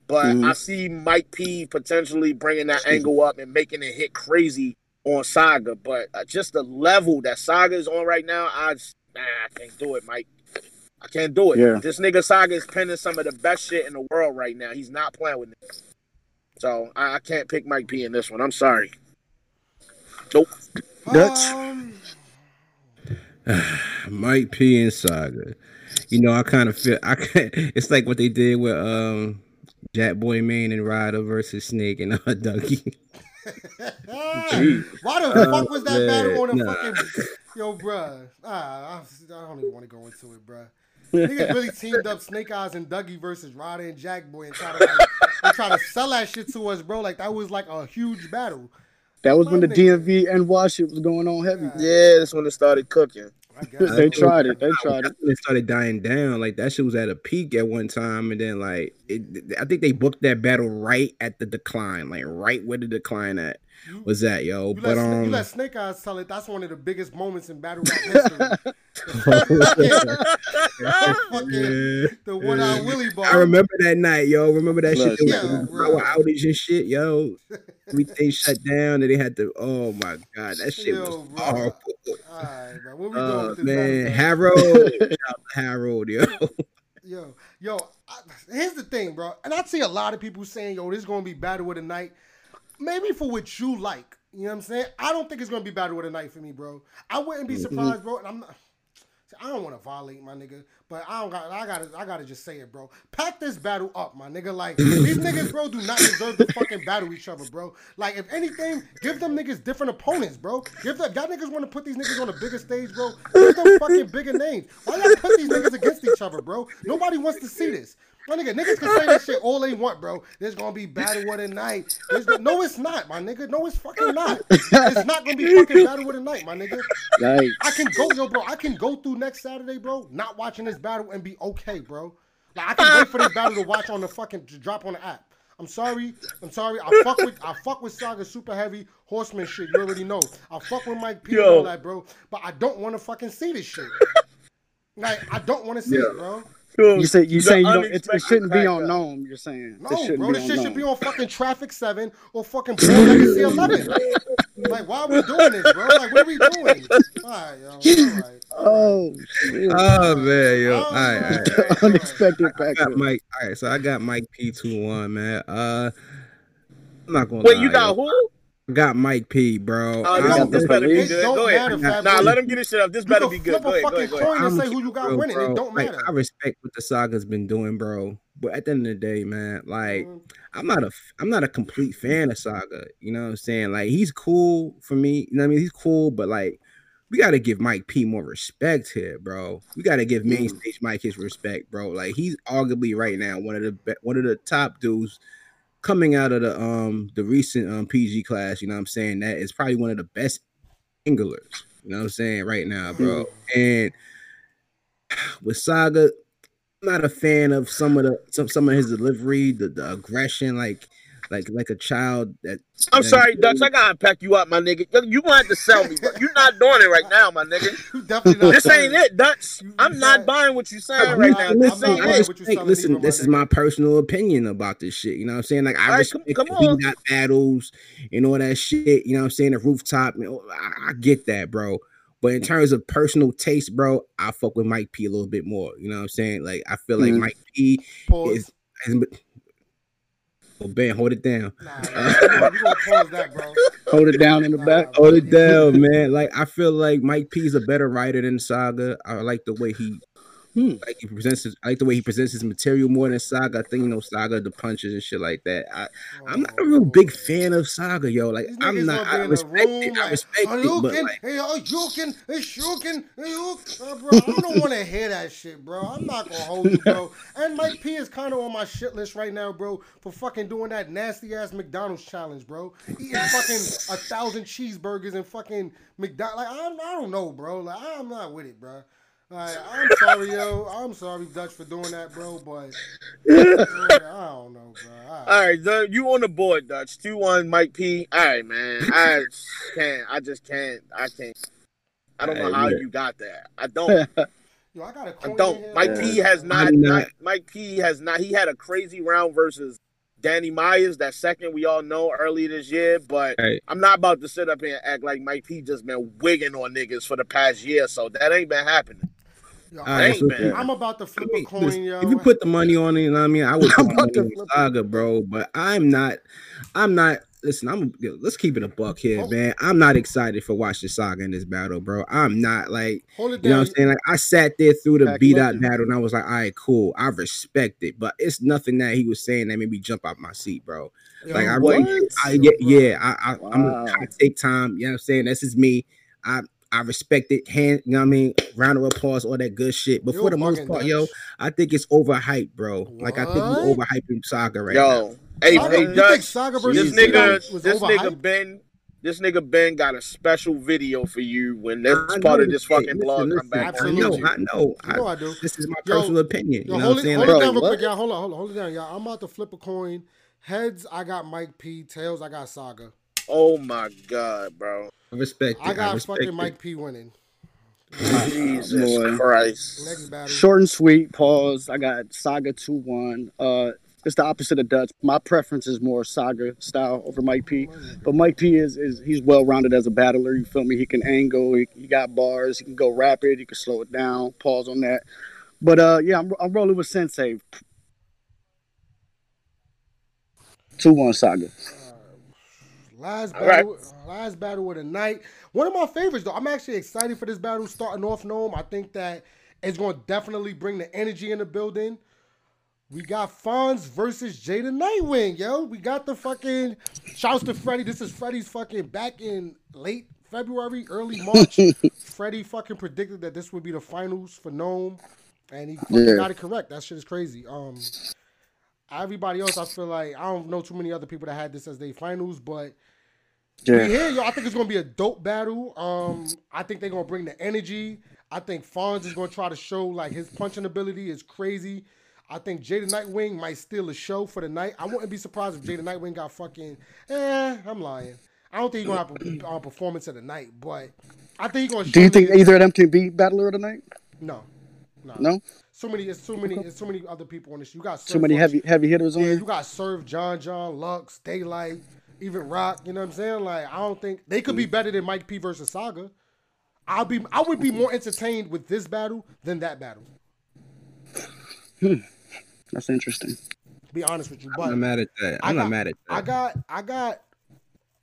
But Mhm. I see Mike P potentially bringing that angle up and making it hit crazy on Saga. But uh, just the level that Saga is on right now, I just, nah, I can't do it, Mike. I can't do it. Yeah. This nigga Saga is penning some of the best shit in the world right now. He's not playing with it. So I, I can't pick Mike P in this one. I'm sorry. Nope. Dutch? Um, Mike P and Saga. You know, I kind of feel I can't. It's like what they did with um Jack Boy Main and Ryder versus Snake and uh, Dougie. why the fuck was that man, battle on a nah. fucking yo, bruh? Ah, I, I don't even want to go into it, bruh. Niggas really teamed up Snake Eyes and Dougie versus Ryder and Jack Boy and try to like, and try to sell that shit to us, bro. Like that was like a huge battle. That was when the nigga. DMV and Wash shit was going on heavy. Yeah, that's when it started cooking. They tried it. They tried it. It started dying down. Like that shit was at a peak at one time, and then like it, I think they booked that battle right at the decline, like right where the decline at was that, yo. You But let, Sna- you um, let Snake Eyes tell it. That's one of the biggest moments in battle rap history. fucking, yeah. the one eye Willie bar. I remember that night, yo. Remember that shit? Look, There yeah, a bro. power outage and shit, yo. Everything shut down, and they had to. Oh my god, that shit Yo, was bro. horrible. Alright, bro. What we doing Uh, with this man, battle, Harold, shout out to Harold, yo. Yo, yo, I, here's the thing, bro. And I see a lot of people saying, yo, this is going to be battle of the night. Maybe for what you like. You know what I'm saying? I don't think it's going to be battle with a knife for me, bro. I wouldn't be surprised, bro. And I'm not. I don't want to violate my nigga, but I don't got. I gotta. I gotta just say it, bro. Pack this battle up, my nigga. Like these niggas, bro, do not deserve to fucking battle each other, bro. Like if anything, give them niggas different opponents, bro. Give them. Y'all niggas want to put these niggas on a bigger stage, bro. Give them fucking bigger names. Why y'all put these niggas against each other, bro? Nobody wants to see this. My nigga, niggas can say this shit all they want, bro. There's gonna be battle of the night. No, no, it's not, my nigga. No, it's fucking not. It's not gonna be fucking battle of the night, my nigga. Yikes. I can go, yo, bro. I can go through next Saturday, bro, not watching this battle and be okay, bro. Like I can wait for this battle to watch on the fucking to drop on the app. I'm sorry. I'm sorry. I fuck with I fuck with Saga super heavy horseman shit. You already know. I fuck with Mike P and all that, bro. But I don't want to fucking see this shit. Like I don't want to see it, bro. You say you The saying you don't, it, it shouldn't be on up. NOME. You're saying No, It shouldn't bro, be this on shit should be on fucking Traffic 7 or fucking Pro Legacy 11. like, why are we doing this, bro? Like, what are we doing? All right, yo. All right. Oh shit! Oh man, yo. Oh, All right, all right. all right. Unexpected I back got Mike. All right, so I got Mike P two one man. Uh, I'm not gonna. Wait, lie, you got yo. who? Got Mike P, bro. Oh, I this, got this the better be police. good. Go ahead. matter, Nah, let him get his shit up. This You better be good. flip Go a ahead. Go fucking ahead. Go coin and I'm say who you got real, winning. bro. It don't Like, matter. I respect what the saga's been doing, bro. But at the end of the day, man, like Mhm. I'm not a I'm not a complete fan of Saga. You know what I'm saying? Like he's cool for me. You know what I mean? He's cool, but like we gotta give Mike P more respect here, bro. We gotta give main Mm. stage Mike his respect, bro. Like he's arguably right now one of the be- one of the top dudes coming out of the um the recent um PG class. You know what I'm saying? That is probably one of the best anglers. You know what I'm saying right now, bro. And with Saga, I'm not a fan of some of the some some of his delivery, the, the aggression, like like like a child that I'm that- sorry, Dutch. I gotta pack you up, my nigga. You gonna have to sell me, but you're not doing it right now, my nigga. You definitely not This ain't it, Dutch. You- I'm not buying what you're saying I'm right not- now. I'm This not ain't buying it. what respect, you listen, this is my personal opinion about this shit. You know what I'm saying? Like I All right, come- respect come the on. beat battles and all that shit. You know what I'm saying? The rooftop, you know, I, I get that, bro. But in terms of personal taste, bro, I fuck with Mike P a little bit more. You know what I'm saying? Like I feel like Mhm. Mike P Pause. is. is oh, Ben, hold it down. Nah, man, you gonna, pause that, bro. Hold it down in the Nah, back. Hold it down, man. Like I feel like Mike P is a better writer than Saga. I like the way he Hmm. like he presents his, I like the way he presents his material more than Saga. I think you know Saga the punches and shit like that. I I'm not a real big fan of Saga, yo. Like I'm not. gonna be I respect the room it. I like, respect "Are it, you but can- like hey, are you can, hey, you can, hey, you uh, bro, I don't want to hear that shit, bro. I'm not gonna hold you, bro. And Mike P is kind of on my shit list right now, bro, for fucking doing that nasty ass McDonald's challenge, bro. Eating fucking a thousand cheeseburgers and fucking McDonald's. Like I'm, I don't know, bro. Like I'm not with it, bro. Like, I'm sorry, yo. I'm sorry, Dutch, for doing that, bro. But yeah, I don't know, bro. I- All right, Dutch, you on the board, Dutch. Two one, Mike P. All right, man. I can't. I just can't. I can't. I don't know how yeah. you got that. I don't. Yo, I got a I coin in don't. here. Mike P has not, not. not- Mike P has not. He had a crazy round versus Danny Myers. That second we all know earlier this year, but Right. I'm not about to sit up here and act like Mike P just been wigging on niggas for the past year. So that ain't been happening. Yo, All right, Ain't so- I'm about to flip I a mean, coin, listen, yo. If you put the money on it, you know what I mean, I would put I'm my about money to on flip it. Saga, bro. But I'm not. I'm not. Listen, I'm. yo, Let's keep it a buck here, Oh. man. I'm not excited for watching Saga in this battle, bro. I'm not like. Hold it You know what I'm saying? Like I sat there through the Pack beat out up. battle and I was like, all right, cool. I respect it. But it's nothing that he was saying that made me jump out my seat, bro. Yo, Like I what? really I, yeah, yeah, I, I I'm Wow. I take time, you know what I'm saying? This is me. I I respect it. Hand, you know what I mean? Round of applause, all that good shit. But You're for the most part, Dutch. yo, I think it's overhyped, bro. Like I think What? we overhyping Saga right now. Yo, hey, Saga- hey, you Dutch. Saga This versus Jesus. nigga, Zidane was this nigga? Ben, this nigga Ben got a special video for you when this I part know of this shit. fucking blog Listen, come back. Absolutely. I know, I know. You know I, I do. this is my Yo, personal opinion. Yo, you know hold what I'm it, saying? hold Like, it Bro, down real quick, y'all. Hold on, hold on, hold it down, y'all. I'm about to flip a coin. Heads, I got Mike P. Tails, I got Saga. Oh my god, bro. I respect it. I got respect fucking it. Mike P. winning. Jesus Boy. Christ. Short and sweet. Pause. I got Saga two one. Uh, it's the opposite of Dutch. My preference is more Saga style over Mike P. But Mike P is is he's well rounded as a battler. You feel me? He can angle. He, he got bars. He can go rapid. He can slow it down. Pause on that. But uh, yeah, I'm, I'm rolling with Sensei. Two one Saga. Last All right. battle, last battle of the night. One of my favorites, though. I'm actually excited for this battle starting off. NOME, I think that it's going to definitely bring the energy in the building. We got Fonz versus Jey the Nightwing, yo. We got the fucking shouts to Freddie. This is Freddie's fucking back in late February, early March. Freddie fucking predicted that this would be the finals for NOME, and he fucking Yeah. got it correct. That shit is crazy. Um, everybody else, I feel like I don't know too many other people that had this as their finals, but we Yeah. here, yo. I think it's gonna be a dope battle. Um, I think they're gonna bring the energy. I think Fonz is gonna try to show like his punching ability is crazy. I think Jey the Nightwing might steal a show for the night. I wouldn't be surprised if Jey the Nightwing got fucking. Eh, I'm lying. I don't think he's gonna have a uh, performance of the night, but I think he's gonna. Do you think either of them can be battler of the night? No, no, No. So many. It's too many. It's too many other people on this. You got Too many heavy heavy hitters on Yeah, here. you got Surf, John, John, Lux, Daylyt, even Roc. You know what I'm saying? Like, I don't think they could be better than Mike P versus Saga. I'll be, I would be more entertained with this battle than that battle. Hmm. That's interesting. To be honest with you, but I'm not mad at that. I I'm got, not mad at that. I got, I got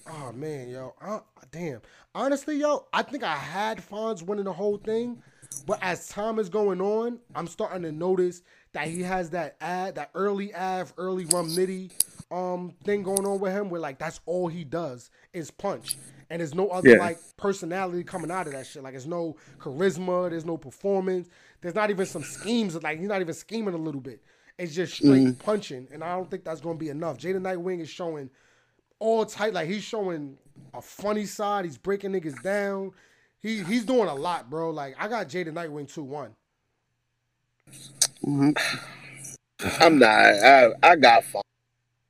Oh man, yo, uh, damn. Honestly, yo, I think I had Fonz winning the whole thing, but as time is going on, I'm starting to notice that he has that ad, that early av, early rum nitty um thing going on with him, where like that's all he does is punch, and there's no other Yeah. like personality coming out of that shit. Like there's no charisma, there's no performance, there's not even some schemes. Like he's not even scheming a little bit. It's just straight punching, and I don't think that's gonna be enough. Jey the Nightwing is showing all tight. Like he's showing a funny side. He's breaking niggas down. He he's doing a lot, bro. Like I got Jey the Nightwing two one. I'm not. I I got fun.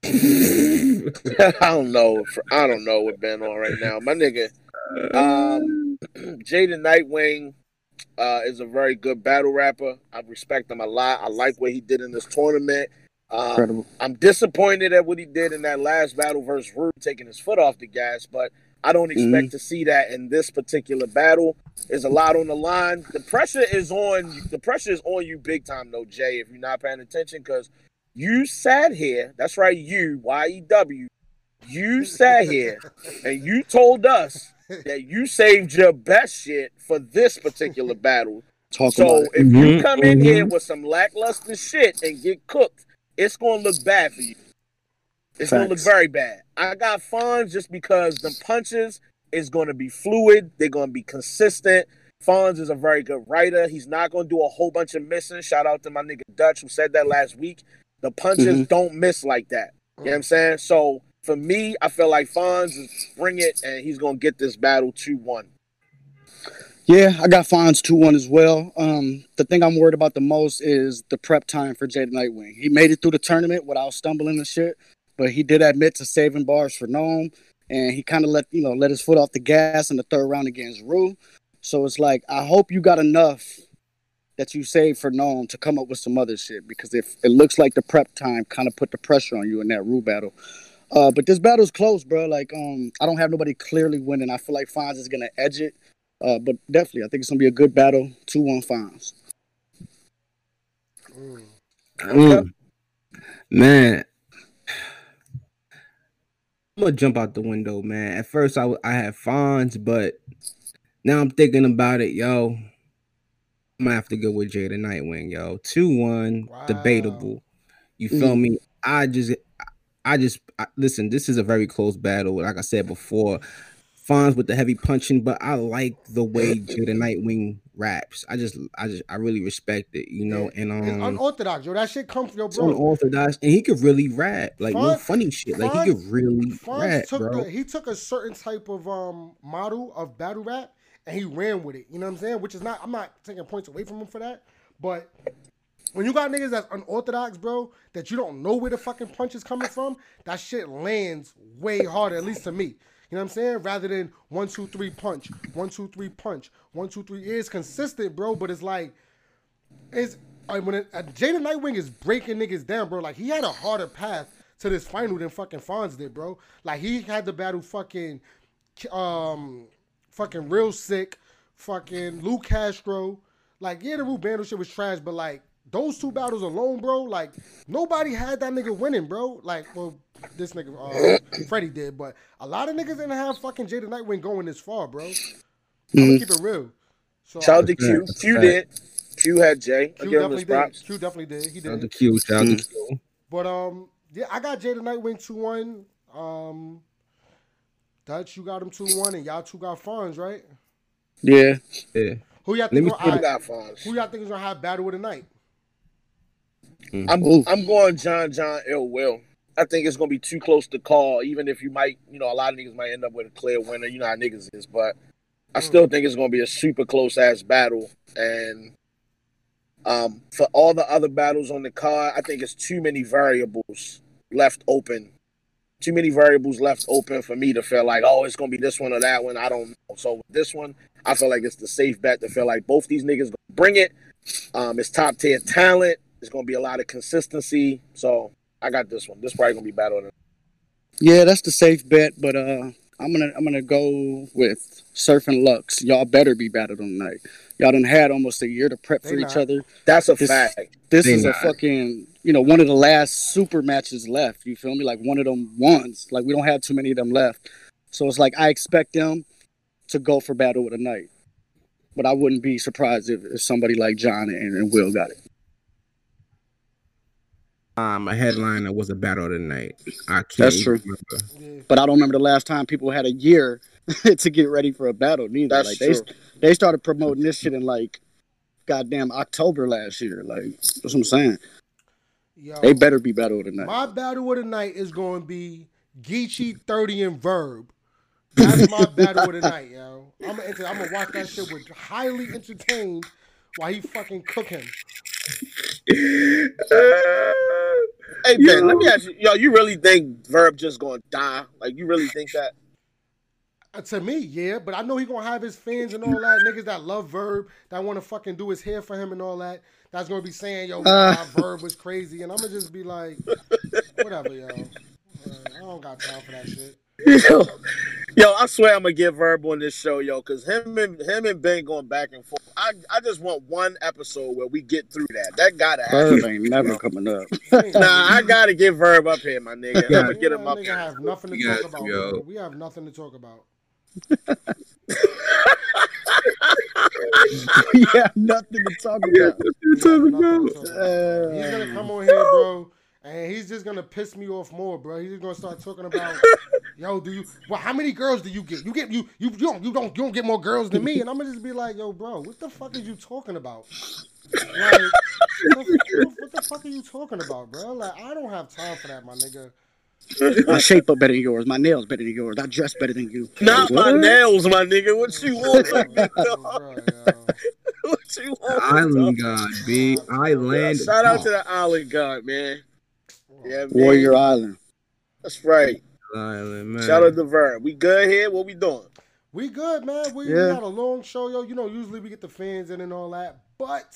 I don't know. I don't know what's been on right now. My nigga, um, Jey the Nightwing uh, is a very good battle rapper. I respect him a lot. I like what he did in this tournament. Um, I'm disappointed at what he did in that last battle versus Rude, taking his foot off the gas, but I don't expect to see that in this particular battle. There's a lot on the line. The pressure is on. The pressure is on you big time, though, Jay. If you're not paying attention, because you sat here. That's right, you Y E W. You sat here and you told us that you saved your best shit for this particular battle. Talk So about it. if you come in mhm. here with some lackluster shit and get cooked, it's gonna look bad for you. It's gonna look very bad. I got Fonz just because the punches is gonna be fluid. They're gonna be consistent. Fonz is a very good writer. He's not gonna do a whole bunch of missing. Shout out to my nigga Dutch who said that last week. The punches Mhm. don't miss like that. You know what I'm saying? So for me, I feel like Fonz is bring it and he's gonna get this battle 2-1. Yeah, I got Fonz 2 1 as well. Um, the thing I'm worried about the most is the prep time for Jey the Nightwing. He made it through the tournament without stumbling and shit, but he did admit to saving bars for NOME, and he kind of let you know let his foot off the gas in the third round against Rue. So it's like I hope you got enough that you saved for NOME to come up with some other shit because if it looks like the prep time kind of put the pressure on you in that Rue battle. Uh, but this battle's close, bro. Like, um, I don't have nobody clearly winning. I feel like Fonz is gonna edge it. Uh, but definitely, I think it's gonna be a good battle. Two one Fonz. Mm. Mm. Man, I'm gonna jump out the window, man. At first, I w- I had Fonz, but now I'm thinking about it, yo. I'm gonna have to go with Jey the Nightwing, yo. Two one, Wow. debatable. You feel me? I just, I just I, listen. This is a very close battle. Like I said before, Fonz with the heavy punching, but I like the way Jey the Nightwing raps. I just, I just, I really respect it, you know. And It's um, unorthodox, yo. That shit comes from yo, it's bro. unorthodox, and he could really rap, like no funny shit. Like Fonz- he could really Fonz rap, took bro. the, he took a certain type of um model of battle rap and he ran with it. You know what I'm saying? Which is not I'm not taking points away from him for that, but when you got niggas that's unorthodox, bro, that you don't know where the fucking punch is coming from, that shit lands way harder, at least to me. You know what I'm saying? Rather than one, two, three punch, one, two, three punch, one, two, three. It is consistent, bro, but it's like it's uh, when it, uh, Jey the Nightwing is breaking niggas down, bro. Like he had a harder path to this final than fucking Fonz did, bro. Like he had to battle fucking, um, fucking real sick, fucking Lou Castro. Like yeah, the Root Bando shit was trash, but like those two battles alone, bro. Like nobody had that nigga winning, bro. Like well. This nigga, uh, Freddie did, but a lot of niggas didn't have fucking Jey the Nightwing going this far, bro. I'm gonna keep it real. So Shout out to Q. That's a Q did. Q had Jay. I Q give him definitely props. did. Q definitely did. He Shout out to did. Q. Shout out to Q. But um, yeah, I got Jey the Nightwing two one. Um, Dutch, you got him two one, and y'all two got Fonz, right? Yeah, Yeah. Who y'all Let think? me Gonna, I all right, got Fonz. who y'all think is gonna have battle of the night? I'm Ooh. I'm going John John Ill Will. I think it's gonna be too close to call, even if you might, you know, a lot of niggas might end up with a clear winner. You know how niggas is, but I still think it's gonna be a super close ass battle. And um, for all the other battles on the card, I think it's too many variables left open. Too many variables left open for me to feel like, oh, it's gonna be this one or that one. I don't know. So with this one, I feel like it's the safe bet to feel like both these niggas gonna bring it. Um, it's top tier talent. It's gonna be a lot of consistency. So I got this one. This probably gonna be of the- yeah, that's the safe bet. But uh, I'm gonna I'm gonna go with Surf and Lux. Y'all better be battled tonight. Y'all done had almost a year to prep They for each other. That's a This- fact. This They is a fucking you know one of the last super matches left. You feel me? Like one of them ones. Like we don't have too many of them left. So it's like I expect them to go for battle of the night. But I wouldn't be surprised if, if somebody like John and, and Will got it. Um, a headliner was a battle of the night. I can't That's true. remember. But I don't remember the last time people had a year to get ready for a battle neither. That's like true. they they started promoting this shit in like goddamn October last year. Like that's what I'm saying. Yo, They better be battle of the night. my battle of the night is going to be Geechi 30 and Verb. That's my battle of the night, yo. I'm gonna, I'm gonna watch that shit with highly entertained while he fucking cook him. Hey Ben, let me ask you, yo, you really think Verb just gonna die? Like you really think that? Uh, to me, yeah, but I know he gonna have his fans and all that niggas that love Verb that want to fucking do his hair for him and all that. That's gonna be saying, yo, Uh. Verb was crazy, and I'm gonna just be like, whatever, yo. Uh, I don't got time for that shit. Yo, yo, I swear I'm gonna get Verb on this show, yo, because him and him and Ben going back and forth. I I just want one episode where we get through that. That gotta happen. Verb ain't never coming up. Nah, I gotta get Verb up here, my nigga. I'm gonna get him up nigga here. have nothing to talk about. yo. We have nothing to talk about. Yeah, nothing to talk about. We have nothing to talk about. Uh, He's gonna come on here, bro, and he's just gonna piss me off more, bro. He's just gonna start talking about, yo, do you? Well, how many girls do you get? You get you you you don't you don't you don't get more girls than me, and I'm gonna just be like, yo, bro, what the fuck is you talking about? Like, what the, what the fuck are you talking about, bro? Like, I don't have time for that, my nigga. My shape up better than yours. My nails better than yours. I dress better than you. Not my nails, my nigga. What you want? from me, Yo, dog? bro, yo. what you want? Island dog? God, B. Island. Shout out to the Island God, man. Yeah, man. Warrior Island. That's right. Island, man. Shout out to Verb. We good here? What we doing? We good, man. We, we got a long show, yo. You know, usually we get the fans in and all that, but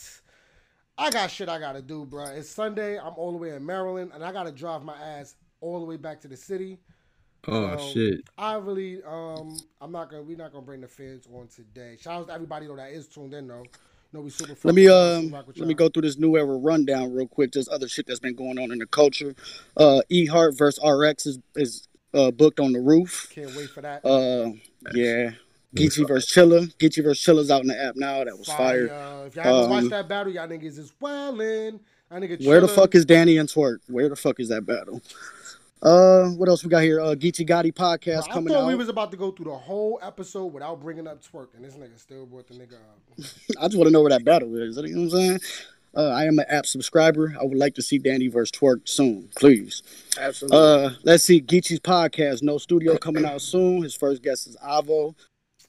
I got shit I gotta do, bro. It's Sunday. I'm all the way in Maryland, and I gotta drive my ass all the way back to the city. Oh Um, shit. I really, um, I'm not gonna, we're not gonna bring the fans on today. Shout out to everybody though that is tuned in though. You know, we super. Let me fucking um let me go through this new era rundown real quick. There's other shit that's been going on in the culture. Uh E Heart versus RX is is uh booked on the roof. Can't wait for that. Uh yeah. Geechi versus Chilla. Geechi versus Chilla's out in the app now. That was fire. Uh, if y'all haven't Um, watched that battle, y'all niggas is wildin'. That nigga Where the fuck is Danny and Twork? Where the fuck is that battle? Uh, what else we got here? Uh, Geechi Gotti podcast Bro, I coming thought out. we was about to go through the whole episode without bringing up Twork, and this nigga still brought the nigga up. I just want to know where that battle is. You know what I'm saying? Uh, I am an app subscriber. I would like to see Danny versus Twork soon, please. Absolutely. Uh, let's see. Geechi's podcast, No Studio, coming out soon. His first guest is Avo.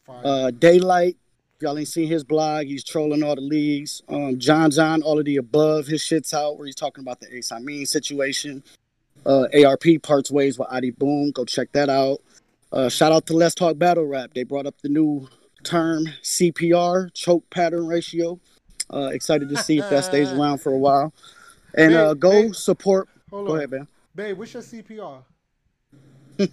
Fire. Uh, Daylyt. Y'all ain't seen his blog. He's trolling all the leagues. Um, John John, all of the above. His shit's out where he's talking about the Ace I mean situation. Uh, ARP parts ways with Adi Boom. Go check that out. Uh, shout out to Let's Talk Battle Rap. They brought up the new term CPR, choke pattern ratio. Uh, excited to see if that stays around for a while. And uh, go babe. support. Hold Go on. ahead, man. Babe, what's your CPR?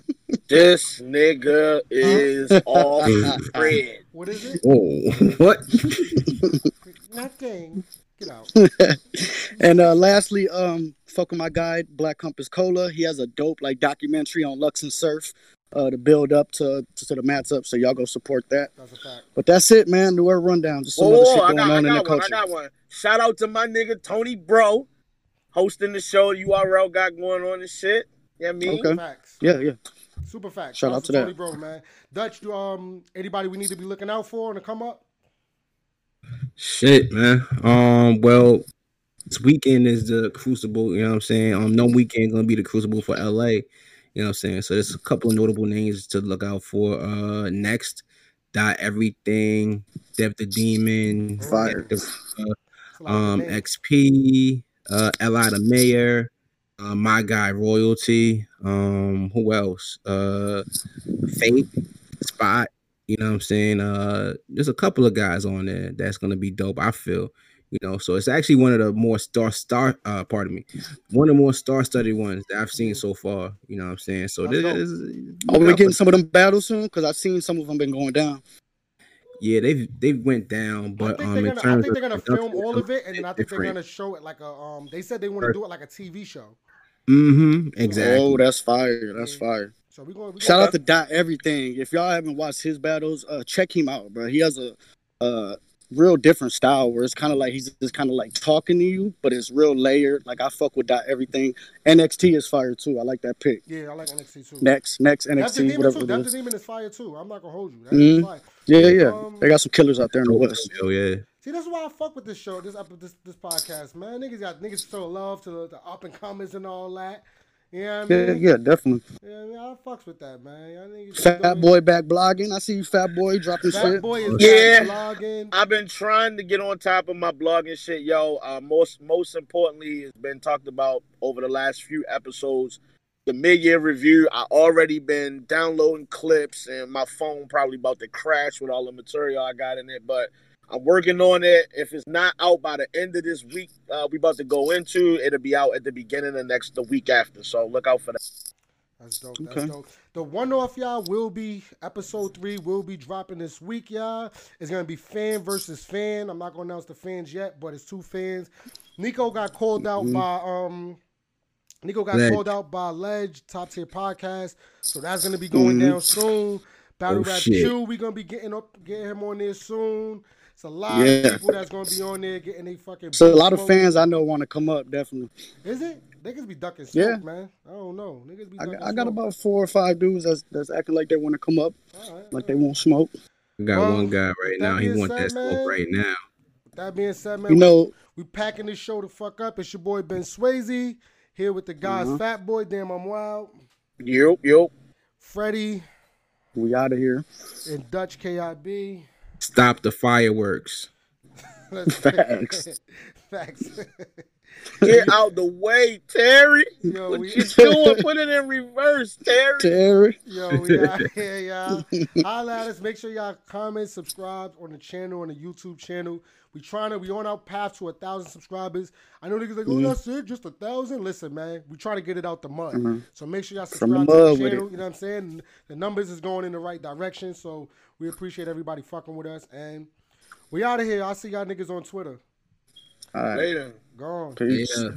this nigga is off grid. What is it? Oh, what? Nothing. Get out. And uh, lastly, um, fuck with my guy, Black Compass Cola. He has a dope like documentary on Lux and Surf uh, to build up to, to, to the mats up. So y'all go support that. That's a fact. But that's it, man. New Era rundown. Just some Whoa, whoa, shit I going got, I on in the got one. I culture. got one. Shout out to my nigga Tony Bro, hosting the show. URL got going on and shit. Yeah, you know what I mean. Okay. Facts. Yeah, yeah. Super facts. Shout Shouts out to Tony that. Bro, man. Dutch, um anybody we need to be looking out for on the come up? Shit, man. Um, well, this weekend is the Crucible. You know what I'm saying? Um, no weekend gonna be the Crucible for LA. You know what I'm saying? So there's a couple of notable names to look out for. Uh, NXT, dot everything, Dev the Demon, Fire. the, It's a lot of um. XP, uh, Li the Mayor, uh, my guy Royalty. Um, who else? Uh, Fate, Spot. You know what I'm saying? Uh, there's a couple of guys on there that's gonna be dope. I feel. You know, so it's actually one of the more star star. Uh, pardon me, one of the more star-studded ones that I've seen so far. You know what I'm saying? So That's this, dope. is Are we getting some of them battles soon? Because I've seen some of them been going down. Yeah, they've they've went down, I but think um, they're gonna, I think they're gonna film all of it, and then I think they're gonna show it like a um. They said they want to do it like a TV show. Mm-hmm. Exactly. Oh, that's fire. That's fire. So we going. We Shout out to Dot Everything. If y'all haven't watched his battles, uh, check him out, bro. He has a, a real different style where it's kind of like he's just kind of like talking to you, but it's real layered. Like I fuck with Dot Everything. NXT is fire too. I like that pick. Yeah, I like NXT too. Next, next That's the NXT, demon whatever too. it That's the is. demon is fire too. I'm not gonna hold you. That's Mhm. fire. Yeah, yeah, yeah. Um, They got some killers out there in the West. Hell yeah. See, that's why I fuck with this show, this this this podcast, man. Niggas got niggas show love to the, the up and comers and all that. You know I Yeah, mean? yeah, definitely. Yeah, man, I fucks with that, man. Y'all niggas Fat doing- Boy back blogging. I see you, Fat Boy, dropping Fat shit. boy is Yeah. back blogging. I've been trying to get on top of my blogging shit, yo. Uh, most most importantly, it's been talked about over the last few episodes. The mid-year review. I already been downloading clips, and my phone probably about to crash with all the material I got in it. But I'm working on it. If it's not out by the end of this week, uh, we about to go into, it'll be out at the beginning of next the week after. So look out for that. That's dope. That's Okay. dope. The one off, y'all, will be episode three. Will be dropping this week, y'all. It's gonna be fan versus fan. I'm not gonna announce the fans yet, but it's two fans. Nico got called out Mm-hmm. by um. Nico got Ledge. called out by Ledge Top Tier Podcast, so that's gonna be going Mhm. down soon. Battle Oh, Rap shit. Q, we gonna be getting up, getting him on there soon. It's a lot Yeah. of people that's gonna be on there getting they fucking. So a lot of fans I know want to come up, definitely. Is it? Niggas be ducking smoke, Yeah. man. I don't know. Niggas be I, ducking got- I got about four or five dudes that's that's acting like they want to come up, All right, like they won't smoke. I got Well, one guy right now. He being want said, that man, smoke right now. That being said, man, You know, we packing this show to fuck up. It's your boy Ben Swayze here with the guys Mhm. Fat Boy, Damn I'm Wild, Yup, yup. Freddie, we out of here. and Dutch KIB. Stop the fireworks. Facts. Facts. Get out the way, Terry. Yo, what we- you doing? Put it in reverse, Terry. Terry. Yo, we out here, y'all. Holla at us. Make sure y'all comment, subscribe on the channel, on the YouTube channel. We trying to, we on our path to a thousand subscribers. I know niggas like, Mm-hmm. oh, that's it, just a thousand. Listen, man, we trying to get it out the mud. Mhm. So make sure y'all From the subscribe to the channel. You know what I'm saying? The numbers is going in the right direction. So we appreciate everybody fucking with us. And we out of here. I'll see y'all niggas on Twitter. All right. Later. Gone. Peace. Yeah.